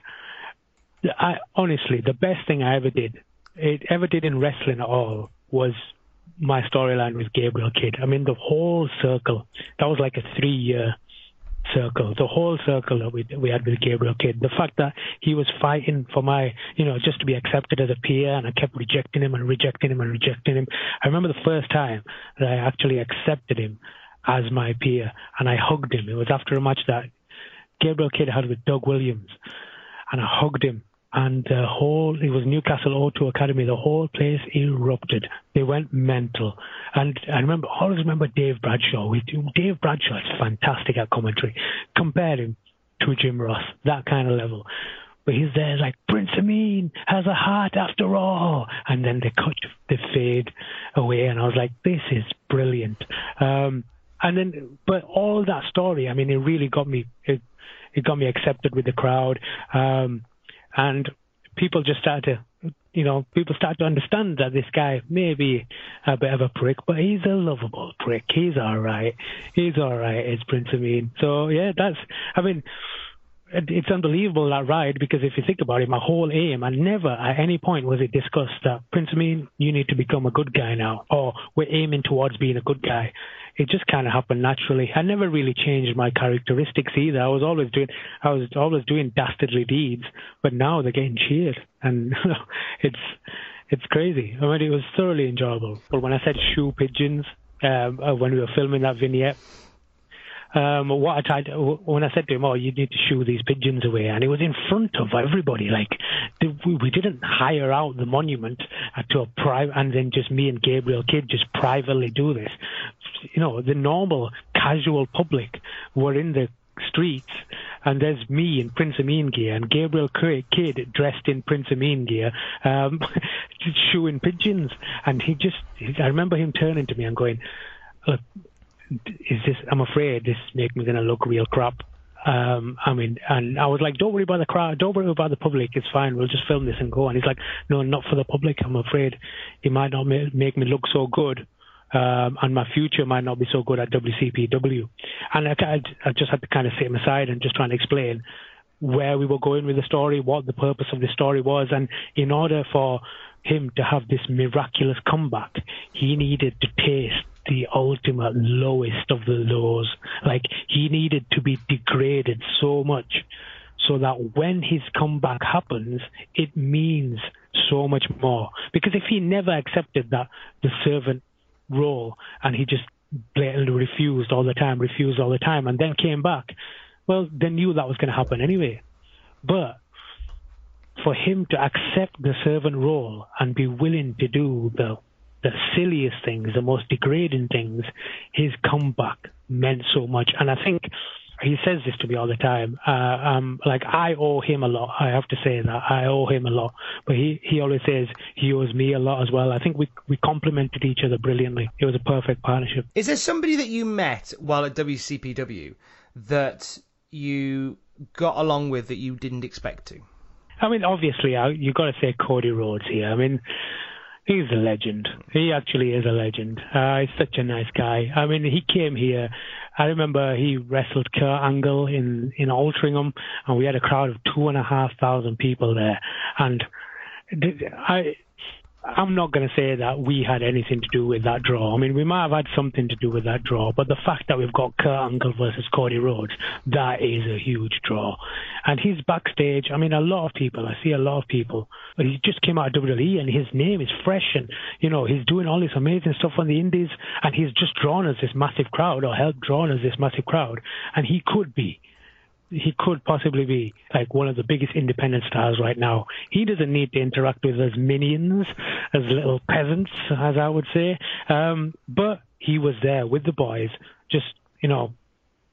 I honestly, the best thing I ever did, it ever did in wrestling at all, was my storyline with Gabriel Kidd. I mean, the whole circle. That was like a three year circle, the whole circle that we we had with Gabriel Kidd. The fact that he was fighting for my, you know, just to be accepted as a peer, and I kept rejecting him and rejecting him and rejecting him. I remember the first time that I actually accepted him as my peer, and I hugged him. It was after a match that Gabriel Kidd had with Doug Williams, and I hugged him and the whole it was Newcastle O2 Academy. The whole place erupted. They went mental. And I remember always remember Dave Bradshaw. We Dave Bradshaw is fantastic at commentary. Compare him to Jim Ross, that kind of level. But he's there like Prince Ameen has a heart after all, and then they cut the fade away, and I was like, this is brilliant. Um, and then, but all that story, I mean, it really got me. It, it got me accepted with the crowd. Um, and people just start to you know, people start to understand that this guy may be a bit of a prick, but he's a lovable prick. He's all right. He's all right. It's Prince Ameen. So yeah, that's. I mean, it's unbelievable that ride because if you think about it, my whole aim, I never at any point was it discussed that Prince Ameen, you need to become a good guy now, or we're aiming towards being a good guy it just kind of happened naturally. I never really changed my characteristics either. I was always doing, I was always doing dastardly deeds, but now they're getting cheered, and it's it's crazy. I mean, it was thoroughly enjoyable. But when I said shoe pigeons um, uh, when we were filming that vignette, um, what I tried when I said to him, "Oh, you need to shoo these pigeons away," and it was in front of everybody. Like we didn't hire out the monument to a private, and then just me and Gabriel Kidd just privately do this. You know, the normal casual public were in the streets and there's me in Prince Ameen gear and Gabriel Kidd dressed in Prince Ameen gear, um, shooing pigeons. And he just, I remember him turning to me and going, Look, is this, I'm afraid this make me going to look real crap. Um, I mean, and I was like, don't worry about the crowd, don't worry about the public, it's fine, we'll just film this and go. And he's like, no, not for the public, I'm afraid it might not make me look so good. Um, and my future might not be so good at WCPW. And I, I just had to kind of sit him aside and just try and explain where we were going with the story, what the purpose of the story was. And in order for him to have this miraculous comeback, he needed to taste the ultimate lowest of the lows. Like he needed to be degraded so much so that when his comeback happens, it means so much more. Because if he never accepted that the servant role and he just blatantly refused all the time, refused all the time, and then came back, well, they knew that was going to happen anyway. But for him to accept the servant role and be willing to do the the silliest things, the most degrading things, his comeback meant so much. And I think he says this to me all the time. Uh, um, like I owe him a lot. I have to say that I owe him a lot. But he, he always says he owes me a lot as well. I think we we complemented each other brilliantly. It was a perfect partnership. Is there somebody that you met while at WCPW that you got along with that you didn't expect to? I mean, obviously, I, you got to say Cody Rhodes here. I mean, he's a legend. He actually is a legend. Uh, he's such a nice guy. I mean, he came here. I remember he wrestled Kurt Angle in in Altrincham, and we had a crowd of two and a half thousand people there. And I I'm not going to say that we had anything to do with that draw. I mean, we might have had something to do with that draw, but the fact that we've got Kurt Angle versus Cody Rhodes, that is a huge draw. And he's backstage. I mean, a lot of people, I see a lot of people, he just came out of WWE and his name is fresh and, you know, he's doing all this amazing stuff on the indies and he's just drawn us this massive crowd or helped drawn us this massive crowd. And he could be he could possibly be like one of the biggest independent stars right now. He doesn't need to interact with as minions, as little peasants, as I would say. Um, but he was there with the boys, just you know,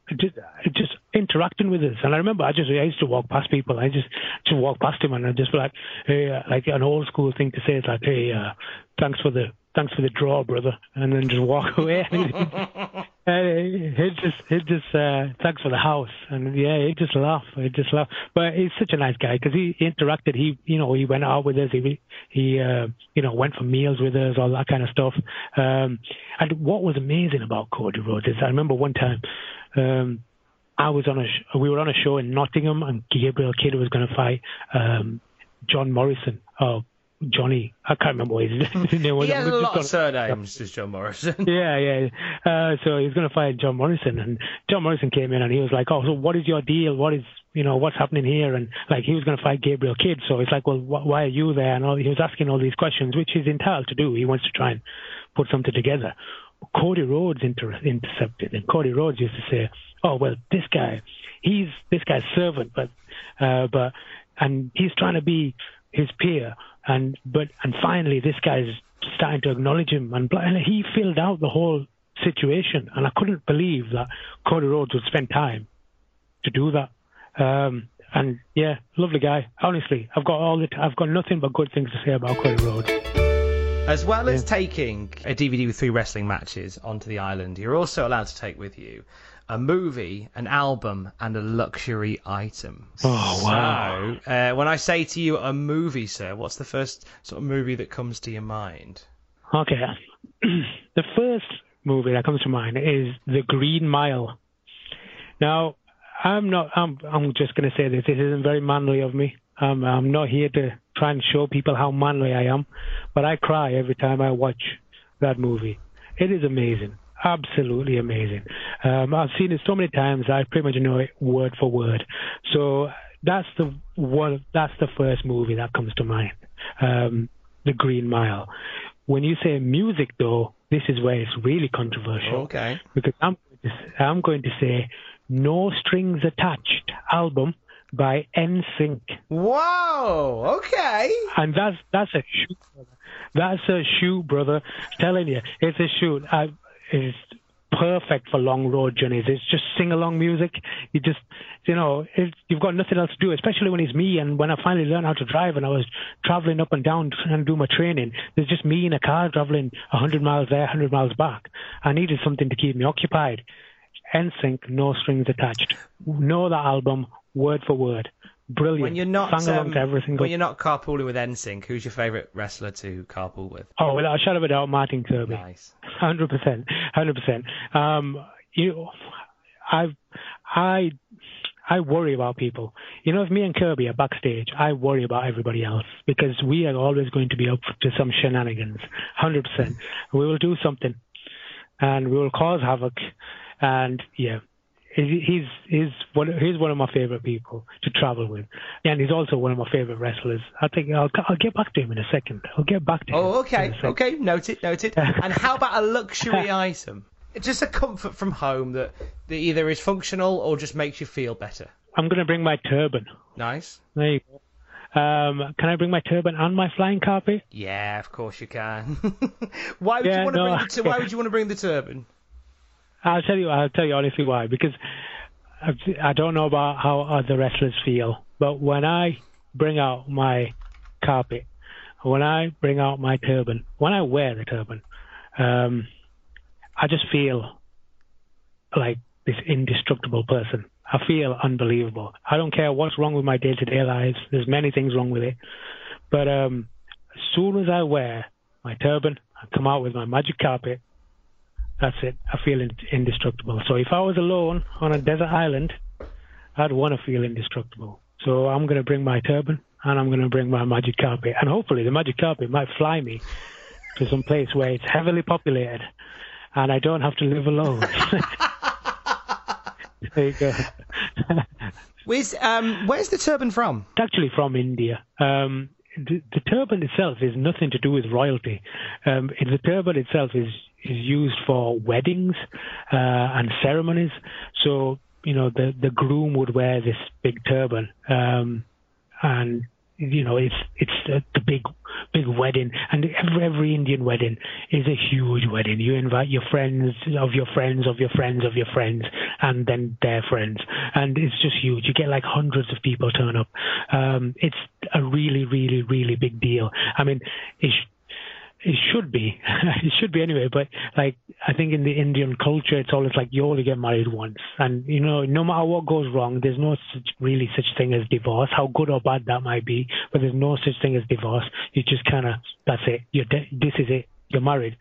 just, just interacting with us. And I remember I just I used to walk past people. I just just walk past him and I just be like, hey, like an old school thing to say is like, hey, uh, thanks for the thanks for the draw, brother, and then just walk away. Uh, he just he just uh, thanks for the house, and yeah, he just laugh, he just laugh. But he's such a nice guy because he interacted. He you know he went out with us. He he uh, you know went for meals with us, all that kind of stuff. Um, and what was amazing about Cody Rhodes is I remember one time. Um, I was on a sh- we were on a show in Nottingham, and Gabriel Kidd was going to fight um, John Morrison. Oh, Johnny. I can't remember what his name was. he has a lot of surnames, as John Morrison. yeah, yeah. Uh, so was going to fight John Morrison, and John Morrison came in and he was like, "Oh, so what is your deal? What is you know what's happening here?" And like he was going to fight Gabriel Kidd, so it's like, "Well, wh- why are you there?" And all, he was asking all these questions, which he's entitled to do. He wants to try and put something together. Cody Rhodes inter- intercepted, and Cody Rhodes used to say, "Oh, well, this guy, he's this guy's servant, but uh, but." And he's trying to be his peer, and but and finally this guy's starting to acknowledge him, and, and he filled out the whole situation, and I couldn't believe that Cody Rhodes would spend time to do that. Um, and yeah, lovely guy. Honestly, I've got all the t- I've got nothing but good things to say about Cody Rhodes. As well as taking a DVD with three wrestling matches onto the island, you're also allowed to take with you a movie, an album, and a luxury item. Oh wow! So, uh, when I say to you a movie, sir, what's the first sort of movie that comes to your mind? Okay, the first movie that comes to mind is The Green Mile. Now, I'm not. I'm. I'm just going to say this. This isn't very manly of me. Um, I'm not here to try and show people how manly I am, but I cry every time I watch that movie. It is amazing absolutely amazing. Um, I've seen it so many times. I pretty much know it word for word. So that's the one. That's the first movie that comes to mind. Um, the Green Mile. When you say music, though, this is where it's really controversial. Okay. Because I'm I'm going to say No Strings Attached album by NSYNC. Whoa. Okay. And that's that's a shoot. That's a shoot, brother. telling you, it's a shoot. I, is perfect for long road journeys. It's just sing along music. You just, you know, you've got nothing else to do, especially when it's me. And when I finally learned how to drive and I was traveling up and down trying to do my training, there's just me in a car traveling 100 miles there, 100 miles back. I needed something to keep me occupied. NSYNC, no strings attached. Know that album word for word. Brilliant. When you're not Sang along um, to every single. when you're not carpooling with NSYNC, who's your favourite wrestler to carpool with? Oh, without a shadow of a doubt, Martin Kirby. Nice. Hundred percent, hundred percent. Um, you, I, I, I worry about people. You know, if me and Kirby are backstage, I worry about everybody else because we are always going to be up to some shenanigans. Hundred percent. We will do something, and we will cause havoc. And yeah, he's he's one he's one of my favorite people to travel with, and he's also one of my favorite wrestlers. I think I'll I'll get back to him in a second. I'll get back to him. Oh, okay, okay, noted, noted. and how about a luxury item? Just a comfort from home that, that either is functional or just makes you feel better. I'm gonna bring my turban. Nice. There you go. Um, can I bring my turban and my flying carpet? Yeah, of course you can. why would Yeah, you want to no, bring the Why would you want to bring the turban? I'll tell you. I'll tell you honestly why. Because I've- don't know about how other wrestlers feel, but when I bring out my carpet, when I bring out my turban, when I wear the turban, um, I just feel like this indestructible person. I feel unbelievable. I don't care what's wrong with my day-to-day lives. There's many things wrong with it, but um, as soon as I wear my turban, I come out with my magic carpet. That's it. I feel indestructible. So if I was alone on a desert island, I'd want to feel indestructible. So I'm going to bring my turban and I'm going to bring my magic carpet. And hopefully the magic carpet might fly me to some place where it's heavily populated and I don't have to live alone. there you go. Where's um Where's the turban from? It's actually from India. Um, the, the turban itself is nothing to do with royalty. Um, the turban itself is is used for weddings uh, and ceremonies. So you know the the groom would wear this big turban, um, and you know it's it's the, big big wedding, and every every Indian wedding is a huge wedding. You invite your friends of your friends of your friends of your friends, and then their friends, and it's just huge. You get like hundreds of people turn up. Um, it's a really really really big deal. I mean, it. It should be. it should be anyway. But like, I think in the Indian culture, it's always like you only get married once, and you know, no matter what goes wrong, there's no such really such thing as divorce. How good or bad that might be, but there's no such thing as divorce. You just kind of that's it. You're de- this is it. You're married.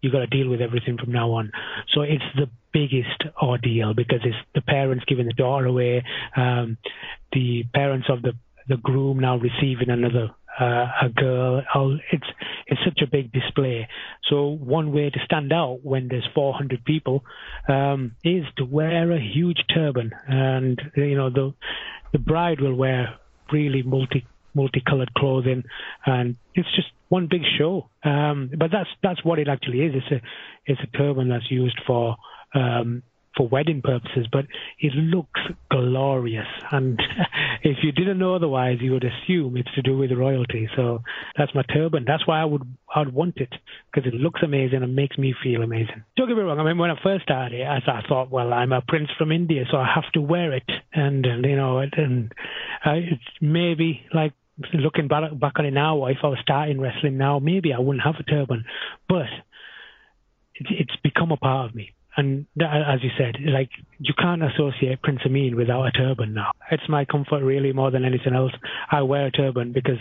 You got to deal with everything from now on. So it's the biggest ordeal because it's the parents giving the daughter away, um, the parents of the the groom now receiving another uh, a girl. Oh, it's it's such a big display. So one way to stand out when there's 400 people um, is to wear a huge turban, and you know the the bride will wear really multi multicolored clothing, and it's just one big show. Um, but that's that's what it actually is. It's a it's a turban that's used for um, for wedding purposes, but it looks glorious. And if you didn't know otherwise, you would assume it's to do with royalty. So that's my turban. That's why I would I'd want it because it looks amazing and makes me feel amazing. Don't get me wrong. I mean, when I first started, I, I thought, well, I'm a prince from India, so I have to wear it, and, you know, and, it's maybe like looking back back on it now, if I was starting wrestling now, maybe I wouldn't have a turban, but it's become a part of me. And as you said, like you can't associate Prince Ameen without a turban now. It's my comfort really more than anything else. I wear a turban because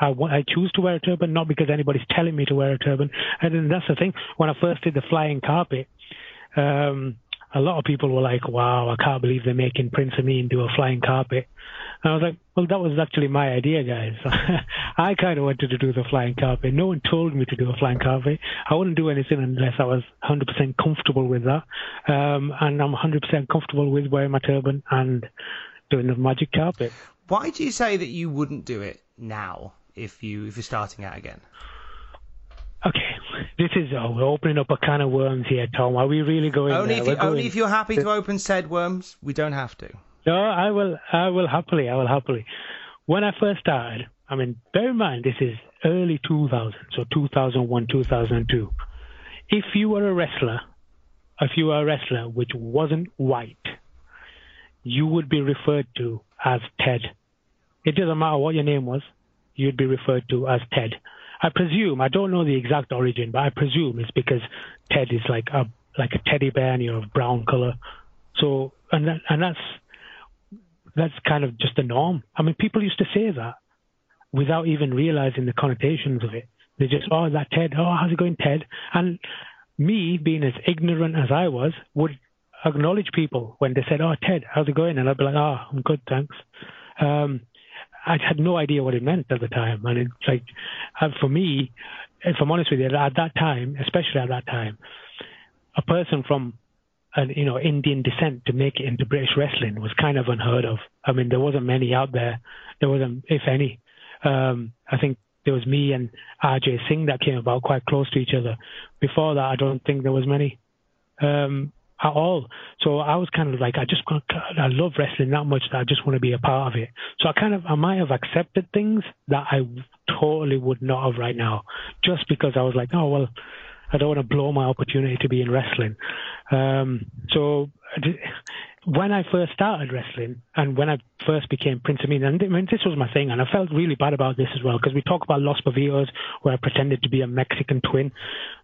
I, wa- I choose to wear a turban, not because anybody's telling me to wear a turban. And then that's the thing. When I first did the flying carpet, um, a lot of people were like, "Wow, I can't believe they're making Prince Ameen do a flying carpet." And I was like, "Well, that was actually my idea, guys. I kind of wanted to do the flying carpet. No one told me to do a flying carpet. I wouldn't do anything unless I was 100% comfortable with that. Um, and I'm 100% comfortable with wearing my turban and doing the magic carpet." Why do you say that you wouldn't do it now if you if you're starting out again? Okay, this is oh, we're opening up a can of worms here, Tom. Are we really going Only there? if you, We're going- only if you're happy to open said worms. We don't have to. No, I will. I will happily. I will happily. When I first started, I mean, bear in mind this is early 2000, so 2001, 2002. If you were a wrestler if you were a wrestler which wasn't white, you would be referred to as Ted. It doesn't matter what your name was, you'd be referred to as Ted. I presume I don't know the exact origin, but I presume it's because Ted is like a like a teddy bear and you're of brown color. So and that, and that's that's kind of just the norm. I mean, people used to say that without even realizing the connotations of it. They just, oh, that Ted, oh, how's it going, Ted? And me, being as ignorant as I was, would acknowledge people when they said, oh, Ted, how's it going? And I'd be like, oh, I'm good, thanks. Um, I had no idea what it meant at the time. And it's like, uh, for me, if I'm honest with you, at that time, especially at that time, a person from an you know Indian descent to make it into British wrestling was kind of unheard of. I mean, there wasn't many out there. There wasn't, if any. Um, I think there was me and RJ Singh that came about quite close to each other. Before that, I don't think there was many um, at all. So I was kind of like, I just, I love wrestling that much that I just want to be a part of it. So I kind of, I might have accepted things that I totally would not have right now, just because I was like, oh well, I don't want to blow my opportunity to be in wrestling. Um, so when I first started wrestling and when I first became Prince Ameen, and I mean, this was my thing, and I felt really bad about this as well because we talk about Los Pervitos, where I pretended to be a Mexican twin.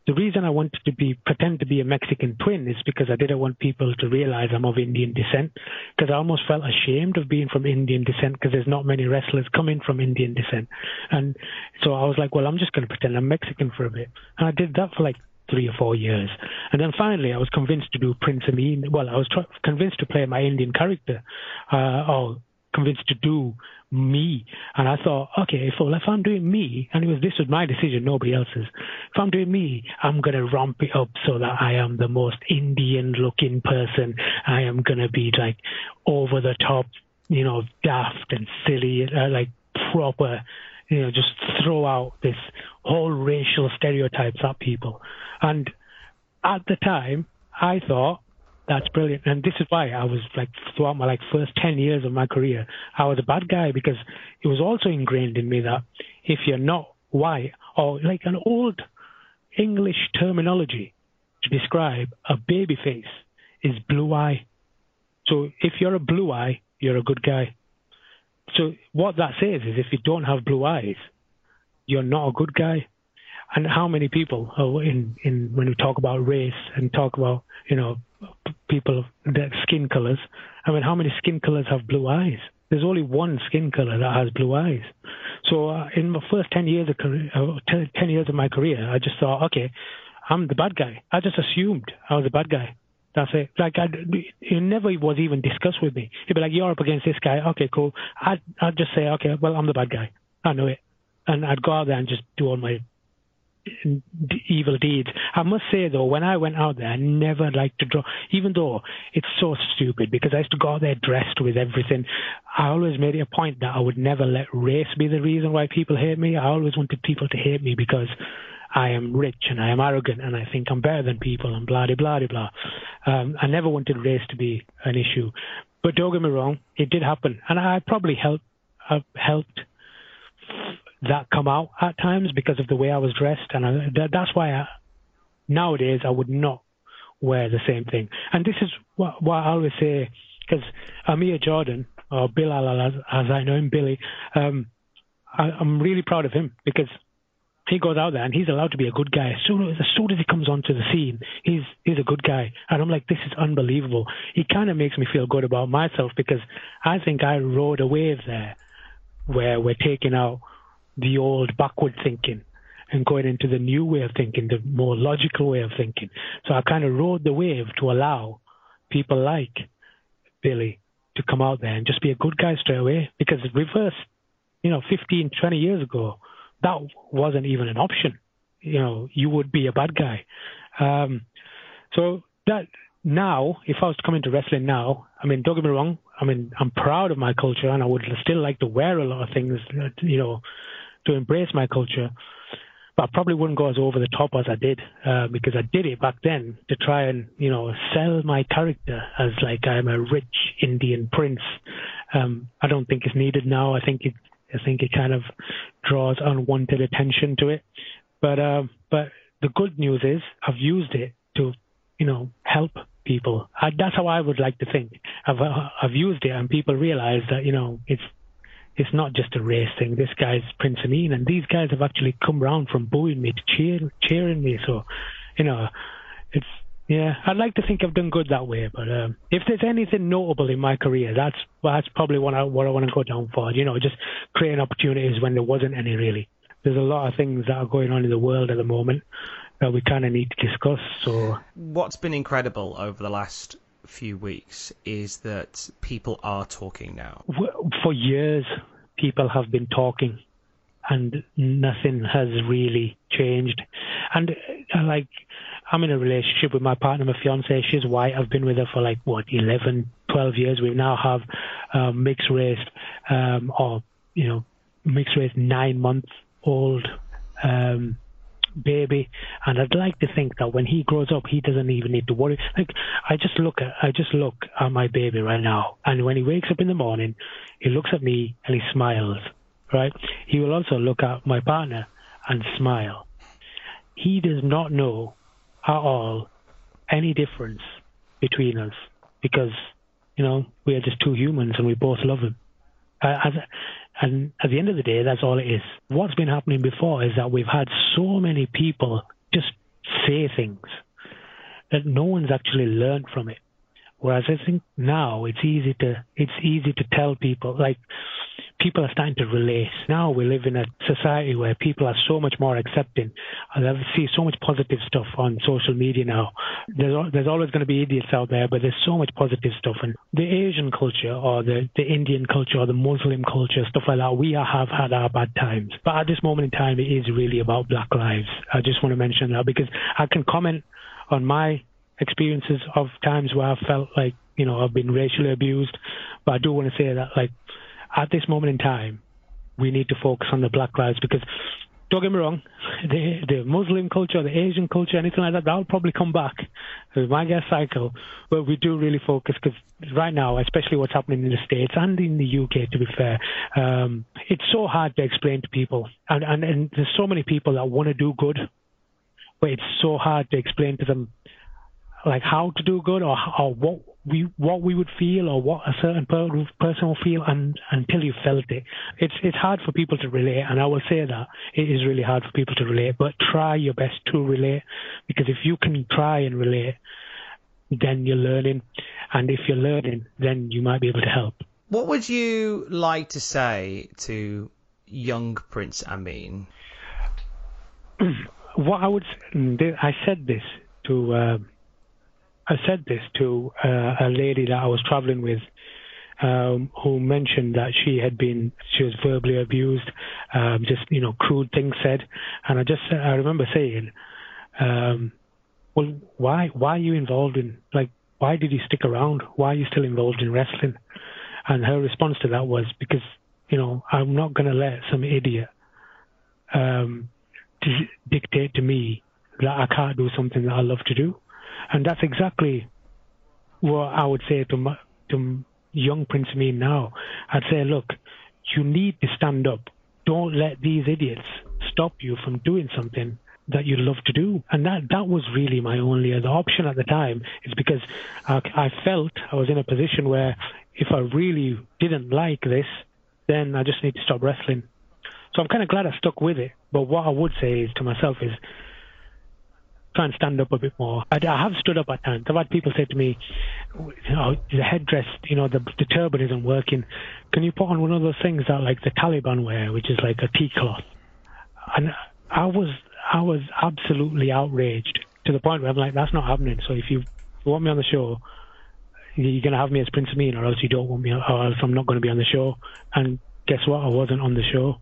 The reason I wanted to be pretend to be a Mexican twin is because I didn't want people to realize I'm of Indian descent, because I almost felt ashamed of being from Indian descent because there's not many wrestlers coming from Indian descent, and so I was like, well, I'm just going to pretend I'm Mexican for a bit, and I did that for like three or four years. And then finally, I was convinced to do Prince Ameen. Well, I was tr- convinced to play my Indian character, uh, or convinced to do me. And I thought, okay, well, if I'm doing me, and it was this was my decision, nobody else's. If I'm doing me, I'm gonna ramp it up so that I am the most Indian-looking person. I am gonna be like over the top, you know, daft and silly, uh, like proper you know, just throw out this whole racial stereotypes at people. And at the time, I thought that's brilliant. And this is why I was like throughout my like first ten years of my career, I was a bad guy because it was also ingrained in me that if you're not white or like an old English terminology to describe a baby face is blue eye. So if you're a blue eye, you're a good guy. So what that says is if you don't have blue eyes, you're not a good guy. And how many people in in when we talk about race and talk about you know people that skin colors, I mean how many skin colors have blue eyes? There's only one skin color that has blue eyes. So uh, in my first ten years of career, uh, ten years of my career, I just thought, okay, I'm the bad guy. I just assumed I was the bad guy. That's it. Like I, it never was even discussed with me. He'd be like, "You're up against this guy. Okay, cool." I'd I'd just say, "Okay, well, I'm the bad guy. I know it," and I'd go out there and just do all my evil deeds. I must say though, when I went out there, I never liked to draw, even though it's so stupid because I used to go out there dressed with everything. I always made it a point that I would never let race be the reason why people hate me. I always wanted people to hate me because I am rich and I am arrogant and I think I'm better than people and blah, blah, blah, blah. Um, I never wanted race to be an issue. But don't get me wrong, it did happen. And I probably helped, uh, helped that come out at times because of the way I was dressed. And I, that, that's why I, nowadays I would not wear the same thing. And this is what, I always say, because Amir Jordan, or Bill, as, as I know him, Billy, um, I, I'm really proud of him because he goes out there and he's allowed to be a good guy. As soon as, as soon as he comes onto the scene, he's he's a good guy. And I'm like, this is unbelievable. He kind of makes me feel good about myself because I think I rode a wave there where we're taking out the old backward thinking and going into the new way of thinking, the more logical way of thinking. So I kind of rode the wave to allow people like Billy to come out there and just be a good guy straight away because reverse, you know, 15, 20 years ago, that wasn't even an option. You know, you would be a bad guy. Um, so that now, if I was to come into wrestling now, I mean, don't get me wrong. I mean, I'm proud of my culture, and I would still like to wear a lot of things, you know, to embrace my culture. But I probably wouldn't go as over the top as I did uh, because I did it back then to try and you know sell my character as like I'm a rich Indian prince. Um, I don't think it's needed now. I think it I think it kind of draws unwanted attention to it. But uh, but the good news is I've used it to you know, help people. I, that's how I would like to think. I've uh, I've used it, and people realize that you know it's it's not just a race thing. This guy's Prince Ameen, and these guys have actually come round from booing me to cheer, cheering me. So, you know, it's yeah. I'd like to think I've done good that way. But um, if there's anything notable in my career, that's that's probably what I what I want to go down for. You know, just creating opportunities when there wasn't any really. There's a lot of things that are going on in the world at the moment that we kind of need to discuss. So, what's been incredible over the last few weeks is that people are talking now. For years, people have been talking, and nothing has really changed. And uh, like, I'm in a relationship with my partner, my fiance. She's white. I've been with her for like what 11, 12 years. We now have um, mixed race, um, or you know, mixed race nine month old. Um, baby and I'd like to think that when he grows up he doesn't even need to worry. Like I just look at I just look at my baby right now and when he wakes up in the morning he looks at me and he smiles right? He will also look at my partner and smile. He does not know at all any difference between us because you know we are just two humans and we both love him. Uh, as, and at the end of the day, that's all it is. What's been happening before is that we've had so many people just say things that no one's actually learned from it. Whereas I think now it's easy to it's easy to tell people like people are starting to relate. Now we live in a society where people are so much more accepting. I see so much positive stuff on social media now. There's there's always going to be idiots out there, but there's so much positive stuff. And the Asian culture or the, the Indian culture or the Muslim culture, stuff like that, we have had our bad times. But at this moment in time, it is really about Black lives. I just want to mention that because I can comment on my experiences of times where I felt like you know I've been racially abused, but I do want to say that like at this moment in time, we need to focus on the Black lives because don't get me wrong, the the Muslim culture, the Asian culture, anything like that, that'll probably come back. Might get cycle, but we do really focus because right now, especially what's happening in the States and in the UK, to be fair, um, it's so hard to explain to people, and, and and there's so many people that want to do good, but it's so hard to explain to them like how to do good or, or what we what we would feel or what a certain person will feel and until you felt it. It's it's hard for people to relate and i will say that it is really hard for people to relate but try your best to relate because if you can try and relate then you're learning and if you're learning then you might be able to help. What would you like to say to young prince Ameen? What i would i said this to uh, I said this to uh, a lady that I was traveling with, um, who mentioned that she had been she was verbally abused, um, just you know crude things said, and I just I remember saying, um, well, why why are you involved in like why did you stick around? Why are you still involved in wrestling? And her response to that was because you know I'm not going to let some idiot um, dictate to me that I can't do something that I love to do. And that's exactly what I would say to my, to young Prince Ameen now. I'd say, look, you need to stand up. Don't let these idiots stop you from doing something that you love to do. And that that was really my only other option at the time. Is because I, I felt I was in a position where if I really didn't like this, then I just need to stop wrestling. So I'm kind of glad I stuck with it. But what I would say is to myself is try and stand up a bit more. I, I have stood up at times. I've had people say to me, know, the headdress, you know, the, the turban isn't working. Can you put on one of those things that like the Taliban wear, which is like a tea cloth? And I was, I was absolutely outraged to the point where I'm like, that's not happening. So if you want me on the show, you're going to have me as Prince Ameen, or else you don't want me, or else I'm not going to be on the show. And guess what? I wasn't on the show.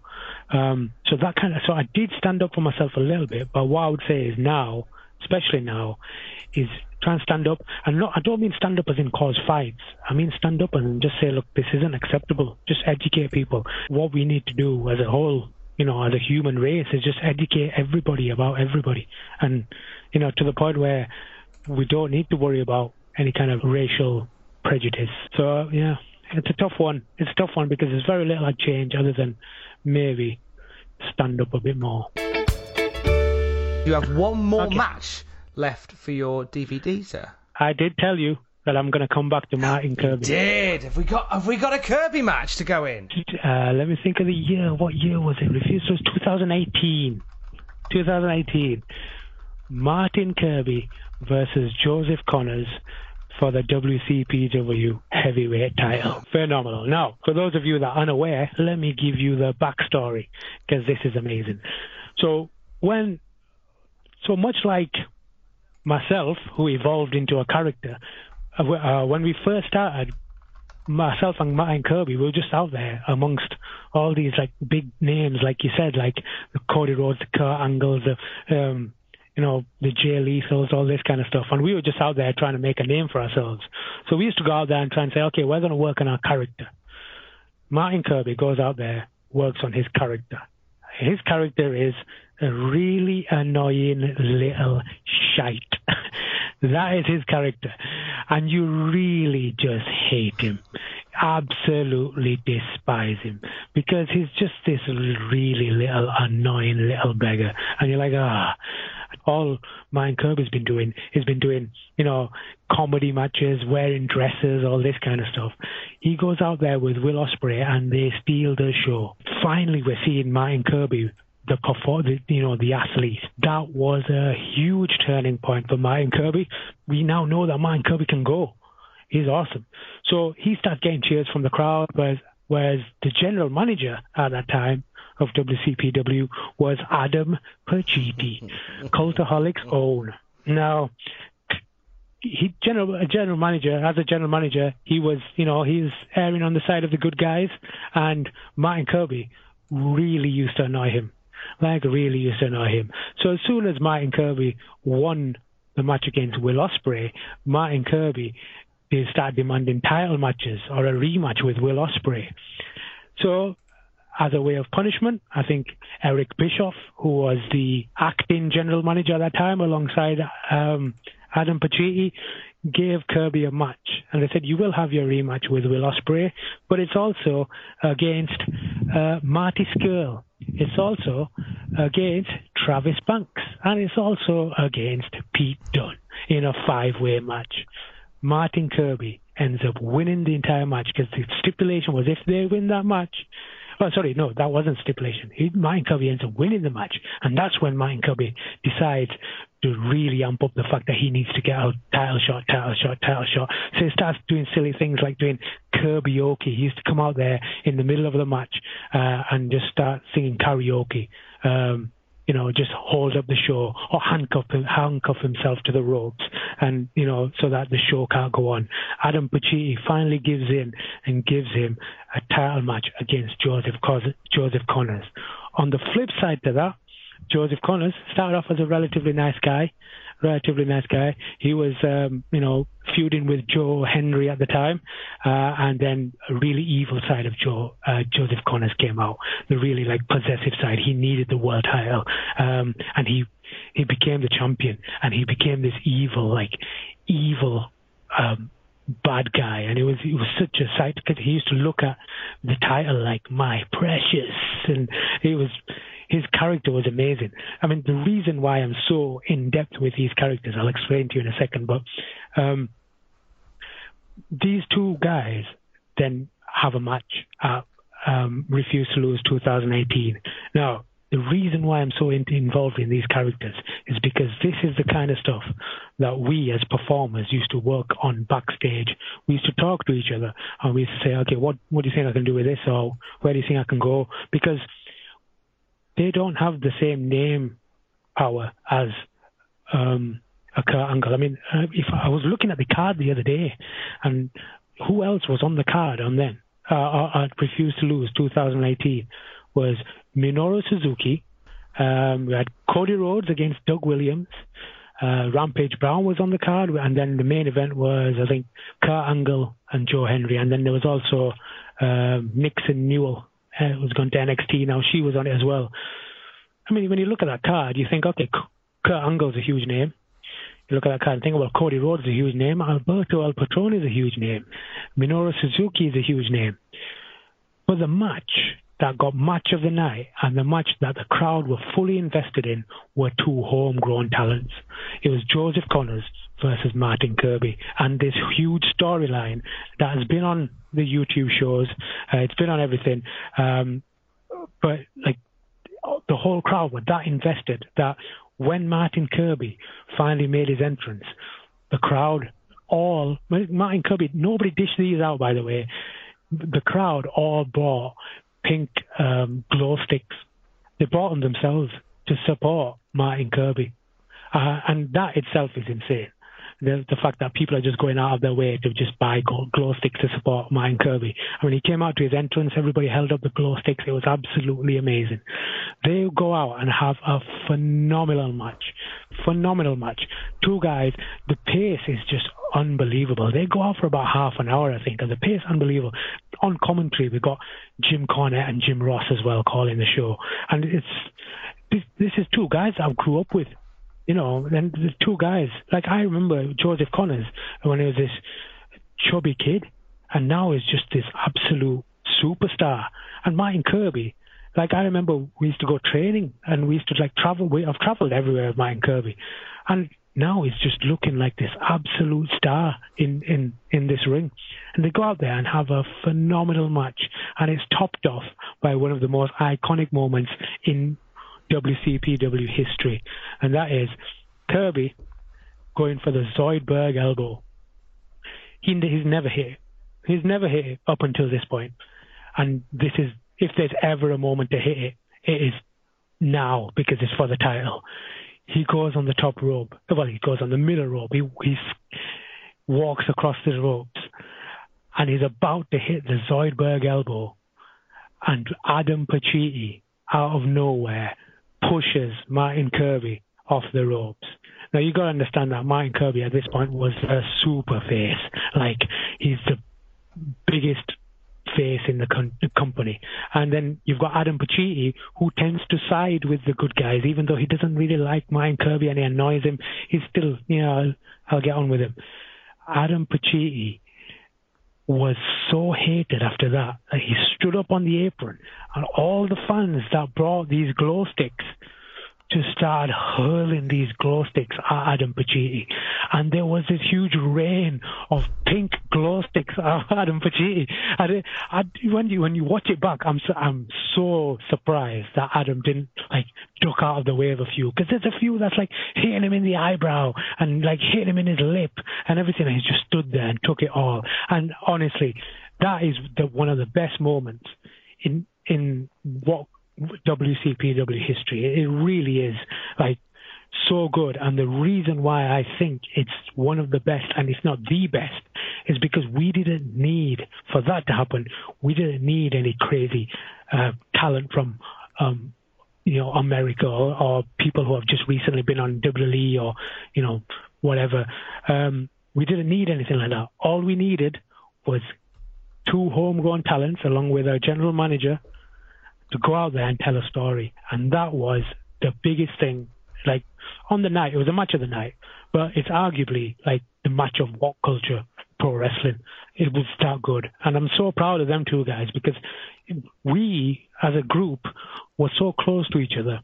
Um, so that kind of, so I did stand up for myself a little bit. But what I would say is now, especially now, is try and stand up. And not, I don't mean stand up as in cause fights. I mean stand up and just say, look, this isn't acceptable. Just educate people. What we need to do as a whole, you know, as a human race, is just educate everybody about everybody. And, you know, to the point where we don't need to worry about any kind of racial prejudice. So, yeah, it's a tough one. It's a tough one because there's very little I change other than maybe stand up a bit more. You have one more okay. match left for your DVD, sir? I did tell you that I'm going to come back to Martin Kirby. Did have we got have we got a Kirby match to go in? Uh, let me think of the year. What year was it? Refused was 2018. 2018. Martin Kirby versus Joseph Connors for the WCPW heavyweight title. Phenomenal. Now, for those of you that are unaware, let me give you the backstory because this is amazing. So when, so much like myself, who evolved into a character, uh, uh, when we first started, myself and Martin Kirby, we were just out there amongst all these like big names, like you said, like the Cody Rhodes, the Kurt Angles, the um, you know, the Jay Lethals, all this kind of stuff. And we were just out there trying to make a name for ourselves. So we used to go out there and try and say, okay, we're going to work on our character. Martin Kirby goes out there, works on his character. His character is a really annoying little shite. that is his character. And you really just hate him. Absolutely despise him. Because he's just this really little annoying little beggar. And you're like, ah. All Martin Kirby's been doing has been doing, you know, comedy matches, wearing dresses, all this kind of stuff. He goes out there with Will Ospreay and they steal the show. Finally, we're seeing Martin Kirby the perform, the, you know, the athlete. That was a huge turning point for Martin Kirby. We now know that Martin Kirby can go. He's awesome. So he starts getting cheers from the crowd, whereas, whereas the general manager at that time of WCPW was Adam Pacitti, Cultaholic's own. Now, he general a general manager as a general manager he was you know he's erring on the side of the good guys and Martin Kirby really used to annoy him like really used to annoy him. So as soon as Martin Kirby won the match against Will Ospreay, Martin Kirby they start demanding title matches or a rematch with Will Ospreay. So as a way of punishment, I think Eric Bischoff, who was the acting general manager at that time alongside um, Adam Pacitti, gave Kirby a match. And they said, you will have your rematch with Will Ospreay, but it's also against uh, Marty Scurll. It's also against Travis Banks. And it's also against Pete Dunne in a five-way match. Martin Kirby ends up winning the entire match because the stipulation was if they win that match, Oh, sorry, no, that wasn't stipulation. He, Martin Kirby ends up winning the match, and that's when Martin Kirby decides to really amp up the fact that he needs to get a title shot, title shot, title shot. So he starts doing silly things like doing karaoke. He used to come out there in the middle of the match uh, and just start singing karaoke. Um, you know, just hold up the show or handcuff handcuff himself to the ropes, and you know, so that the show can't go on. Adam Pacitti finally gives in and gives him a title match against Joseph Joseph Connors. On the flip side to that, Joseph Connors started off as a relatively nice guy, relatively nice guy. He was, um, you know, feuding with Joe Henry at the time, uh, and then a really evil side of Joe uh, Joseph Connors came out. The really like possessive side. He needed the world title, um, and he he became the champion, and he became this evil, like evil. Um, bad guy, and it was it was such a sight because he used to look at the title like my precious, and it was his character was amazing. I mean, the reason why I'm so in depth with these characters, I'll explain to you in a second. But um, these two guys then have a match at um, Refuse to Lose 2018. Now, the reason why I'm so in- involved in these characters is because this is the kind of stuff that we as performers used to work on backstage. We used to talk to each other and we used to say, okay, what, what do you think I can do with this? Or where do you think I can go? Because they don't have the same name power as um, a Kurt Angle. I mean, uh, if I was looking at the card the other day, and who else was on the card on then? Uh, I, I refused to lose 2018 was Minoru Suzuki. Um, we had Cody Rhodes against Doug Williams. Uh, Rampage Brown was on the card, and then the main event was I think Kurt Angle and Joe Henry, and then there was also uh, Nixon Newell uh, was going to NXT. Now she was on it as well. I mean, when you look at that card, you think, okay, Kurt Angle's a huge name. You look at that card and think, well, Cody Rhodes is a huge name. Alberto El Patron is a huge name. Minoru Suzuki is a huge name. But the match that got match of the night and the match that the crowd were fully invested in were two homegrown talents. It was Joseph Connors versus Martin Kirby, and this huge storyline that has been on the YouTube shows. Uh, it's been on everything, um, but like the whole crowd were that invested that when Martin Kirby finally made his entrance, the crowd all Martin Kirby. Nobody dished these out, by the way. The crowd all bought pink um, glow sticks. They bought them themselves to support Martin Kirby. Uh, and that itself is insane. The, the fact that people are just going out of their way to just buy glow, sticks to support Martin Kirby. And when he came out to his entrance, everybody held up the glow sticks. It was absolutely amazing. They go out and have a phenomenal match. Phenomenal match. Two guys, the pace is just unbelievable. They go out for about half an hour, I think, and the pace unbelievable. On commentary, we've got Jim Cornette and Jim Ross as well calling the show, and it's this, this is two guys I grew up with. You know, and the two guys like I remember Joseph Connors when he was this chubby kid, and now he's just this absolute superstar. And Martin Kirby, like I remember we used to go training and we used to like travel. We, I've traveled everywhere with Martin Kirby, and now he's just looking like this absolute star in, in, in this ring. And they go out there and have a phenomenal match. And it's topped off by one of the most iconic moments in WCPW history. And that is Kirby going for the Zoidberg elbow. He, he's never hit it. He's never hit it up until this point. And this is, if there's ever a moment to hit it, it is now because it's for the title he goes on the top rope. Well, he goes on the middle rope. He, he walks across the ropes and he's about to hit the Zoidberg elbow. And Adam Pacitti, out of nowhere, pushes Martin Kirby off the ropes. Now you got to understand that Martin Kirby at this point was a super face. Like he's the biggest face in the, con- company. And then you've got Adam Pacitti, who tends to side with the good guys, even though he doesn't really like Martin Kirby and he annoys him. He's still, you know, I'll, I'll get on with him. Adam Pacitti was so hated after that he stood up on the apron and all the fans that brought these glow sticks just start hurling these glow sticks at Adam Pacitti. And there was this huge rain of pink glow sticks at Adam Pacitti. And I, when you when you watch it back, I'm so, I'm so surprised that Adam didn't like duck out of the way of a few because there's a few that's like hitting him in the eyebrow and like hitting him in his lip and everything. And he just stood there and took it all. And honestly, that is the, one of the best moments in in what WCPW history. It really is like so good. And the reason why I think it's one of the best, and it's not the best, is because we didn't need for that to happen. We didn't need any crazy uh, talent from. Um, you know, America or, or people who have just recently been on WWE or, you know, whatever. Um, we didn't need anything like that. All we needed was two homegrown talents along with our general manager to go out there and tell a story. And that was the biggest thing. Like on the night, it was a match of the night, but it's arguably like the match of WhatCulture pro wrestling. It was that good. And I'm so proud of them two guys because we as a group were so close to each other.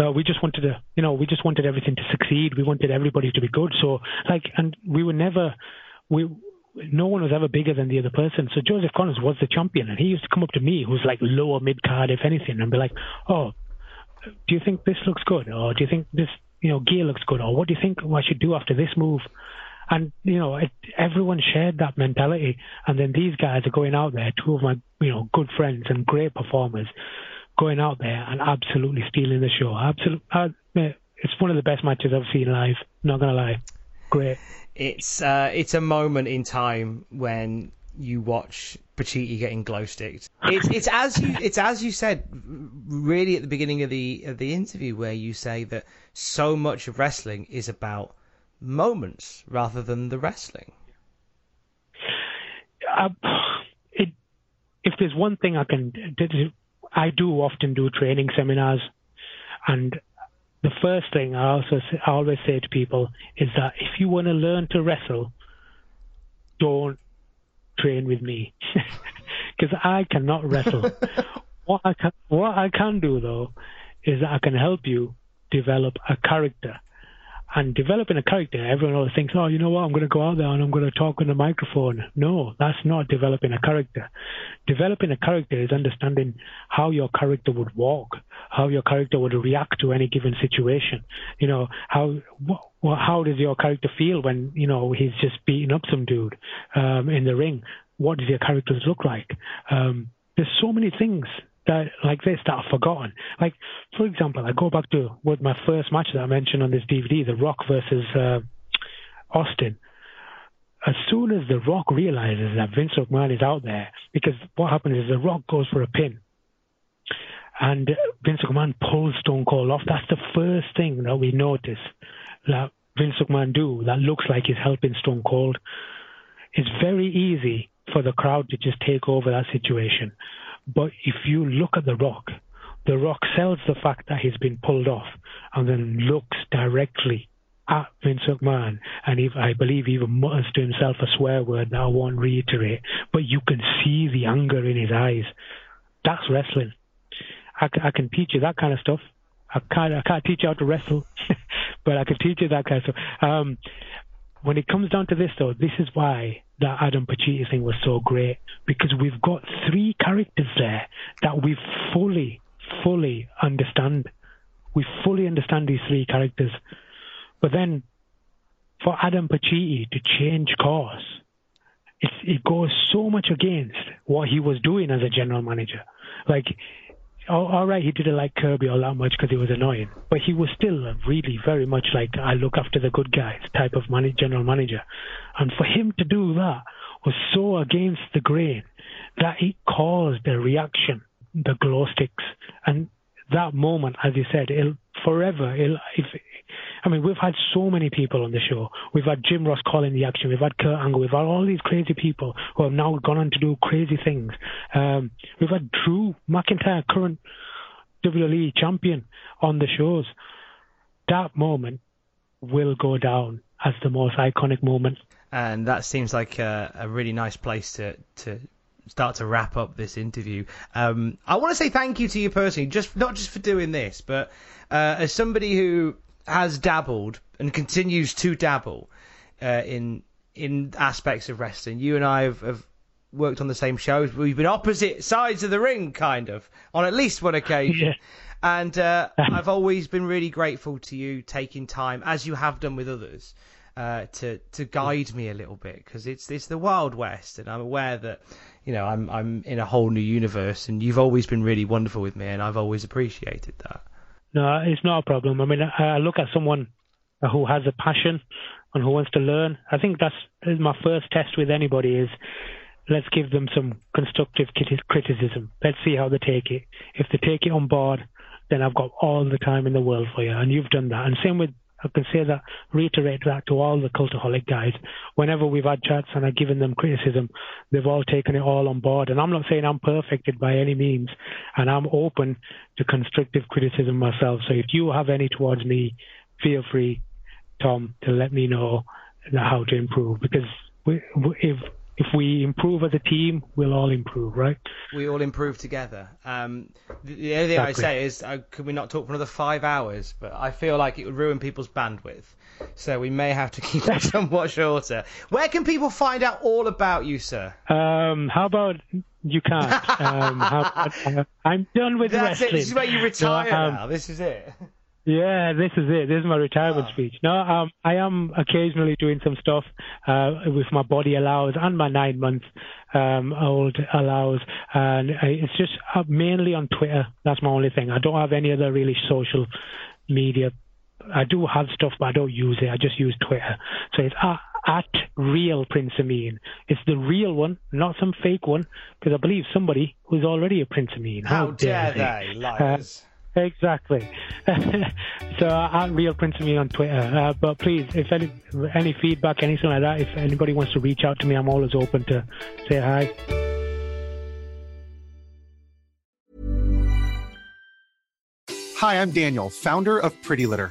Uh, we just wanted to, you know, we just wanted everything to succeed. We wanted everybody to be good. So, like, and we were never, we no one was ever bigger than the other person. So Joseph Connors was the champion, and he used to come up to me, who's like lower mid card, if anything, and be like, "Oh, do you think this looks good, or do you think this, you know, gear looks good, or what do you think I should do after this move?" And you know, it, everyone shared that mentality. And then these guys are going out there, two of my, you know, good friends and great performers, going out there and absolutely stealing the show. Absolutely, uh, it's one of the best matches I've seen live. Not gonna lie, great. It's uh, it's a moment in time when you watch Pacitti getting glow sticked. It's it's as you it's as you said really at the beginning of the of the interview where you say that so much of wrestling is about moments rather than the wrestling. Uh, it, if there's one thing I can, I do often do training seminars, and the first thing I also I always say to people is that if you want to learn to wrestle, don't train with me because I cannot wrestle. what I can what I can do though is that I can help you develop a character. And developing a character, everyone always thinks, oh, you know what, I'm going to go out there and I'm going to talk on the microphone. No, that's not developing a character. Developing a character is understanding how your character would walk, how your character would react to any given situation. You know, how what, how does your character feel when, you know, he's just beating up some dude um, in the ring? What does your characters look like? Um, there's so many things that like this that I've forgotten. Like for example, I go back to what my first match that I mentioned on this DVD, The Rock versus uh, Austin. As soon as The Rock realizes that Vince McMahon is out there, because what happens is The Rock goes for a pin, and Vince McMahon pulls Stone Cold off. That's the first thing that we notice that Vince McMahon do that looks like he's helping Stone Cold. It's very easy for the crowd to just take over that situation. But if you look at The Rock, The Rock sells the fact that he's been pulled off and then looks directly at Vince McMahon, and if, I believe even mutters to himself a swear word that I won't reiterate, but you can see the anger in his eyes. That's wrestling. I, I can teach you that kind of stuff. I can't, I can't teach you how to wrestle, but I can teach you that kind of stuff. Um, when it comes down to this, though, this is why that Adam Pacitti thing was so great because we've got three characters there that we fully, fully understand. We fully understand these three characters. But then for Adam Pacitti to change course, it goes so much against what he was doing as a general manager. Like Oh, all right, he didn't like Kirby all that much because he was annoying, but he was still really very much like I look after the good guys type of money, general manager. And for him to do that was so against the grain that it caused a reaction, the glow sticks. And that moment, as you said, it'll forever, it'll, if, I mean, we've had so many people on the show. We've had Jim Ross calling the action. We've had Kurt Angle. We've had all these crazy people who have now gone on to do crazy things. Um, we've had Drew McIntyre, current WWE champion, on the shows. That moment will go down as the most iconic moment. And that seems like a, a really nice place to, to start to wrap up this interview. Um, I want to say thank you to you personally, just not just for doing this, but uh, as somebody who has dabbled and continues to dabble uh, in in aspects of wrestling. You and I have, have worked on the same shows. We've been opposite sides of the ring, kind of, on at least one occasion. Yeah. And uh, I've always been really grateful to you taking time, as you have done with others, uh, to to guide me a little bit because it's it's the Wild West, and I'm aware that you know I'm I'm in a whole new universe, and you've always been really wonderful with me, and I've always appreciated that. No, it's not a problem. I mean, I look at someone who has a passion and who wants to learn. I think that's, that's my first test with anybody is let's give them some constructive criticism. Let's see how they take it. If they take it on board, then I've got all the time in the world for you. And you've done that. And same with I can say that, reiterate that to all the cultaholic guys. Whenever we've had chats and I've given them criticism, they've all taken it all on board. And I'm not saying I'm perfected by any means, and I'm open to constructive criticism myself. So if you have any towards me, feel free, Tom, to let me know how to improve. Because we, if if we improve as a team, we'll all improve, right? We all improve together. Um, the, the only thing exactly. I say is, uh, could we not talk for another five hours? But I feel like it would ruin people's bandwidth. So we may have to keep it somewhat shorter. Where can people find out all about you, sir? Um, how about you can't? Um, how, uh, I'm done with That's wrestling. It. This is where you retire um, now. This is it. Yeah, this is it. This is my retirement oh. speech. No, um, I am occasionally doing some stuff uh, with my body allows and my nine months um, old allows, and it's just uh, mainly on Twitter. That's my only thing. I don't have any other really social media. I do have stuff, but I don't use it. I just use Twitter. So it's at, at real Prince Ameen. It's the real one, not some fake one, because I believe somebody who's already a Prince Ameen. How, How dare, dare they, liars? Uh, Exactly. so at Real Prince Me on Twitter. Uh, but please, if any any feedback, anything like that, if anybody wants to reach out to me, I'm always open to say hi. Hi, I'm Daniel, founder of Pretty Litter.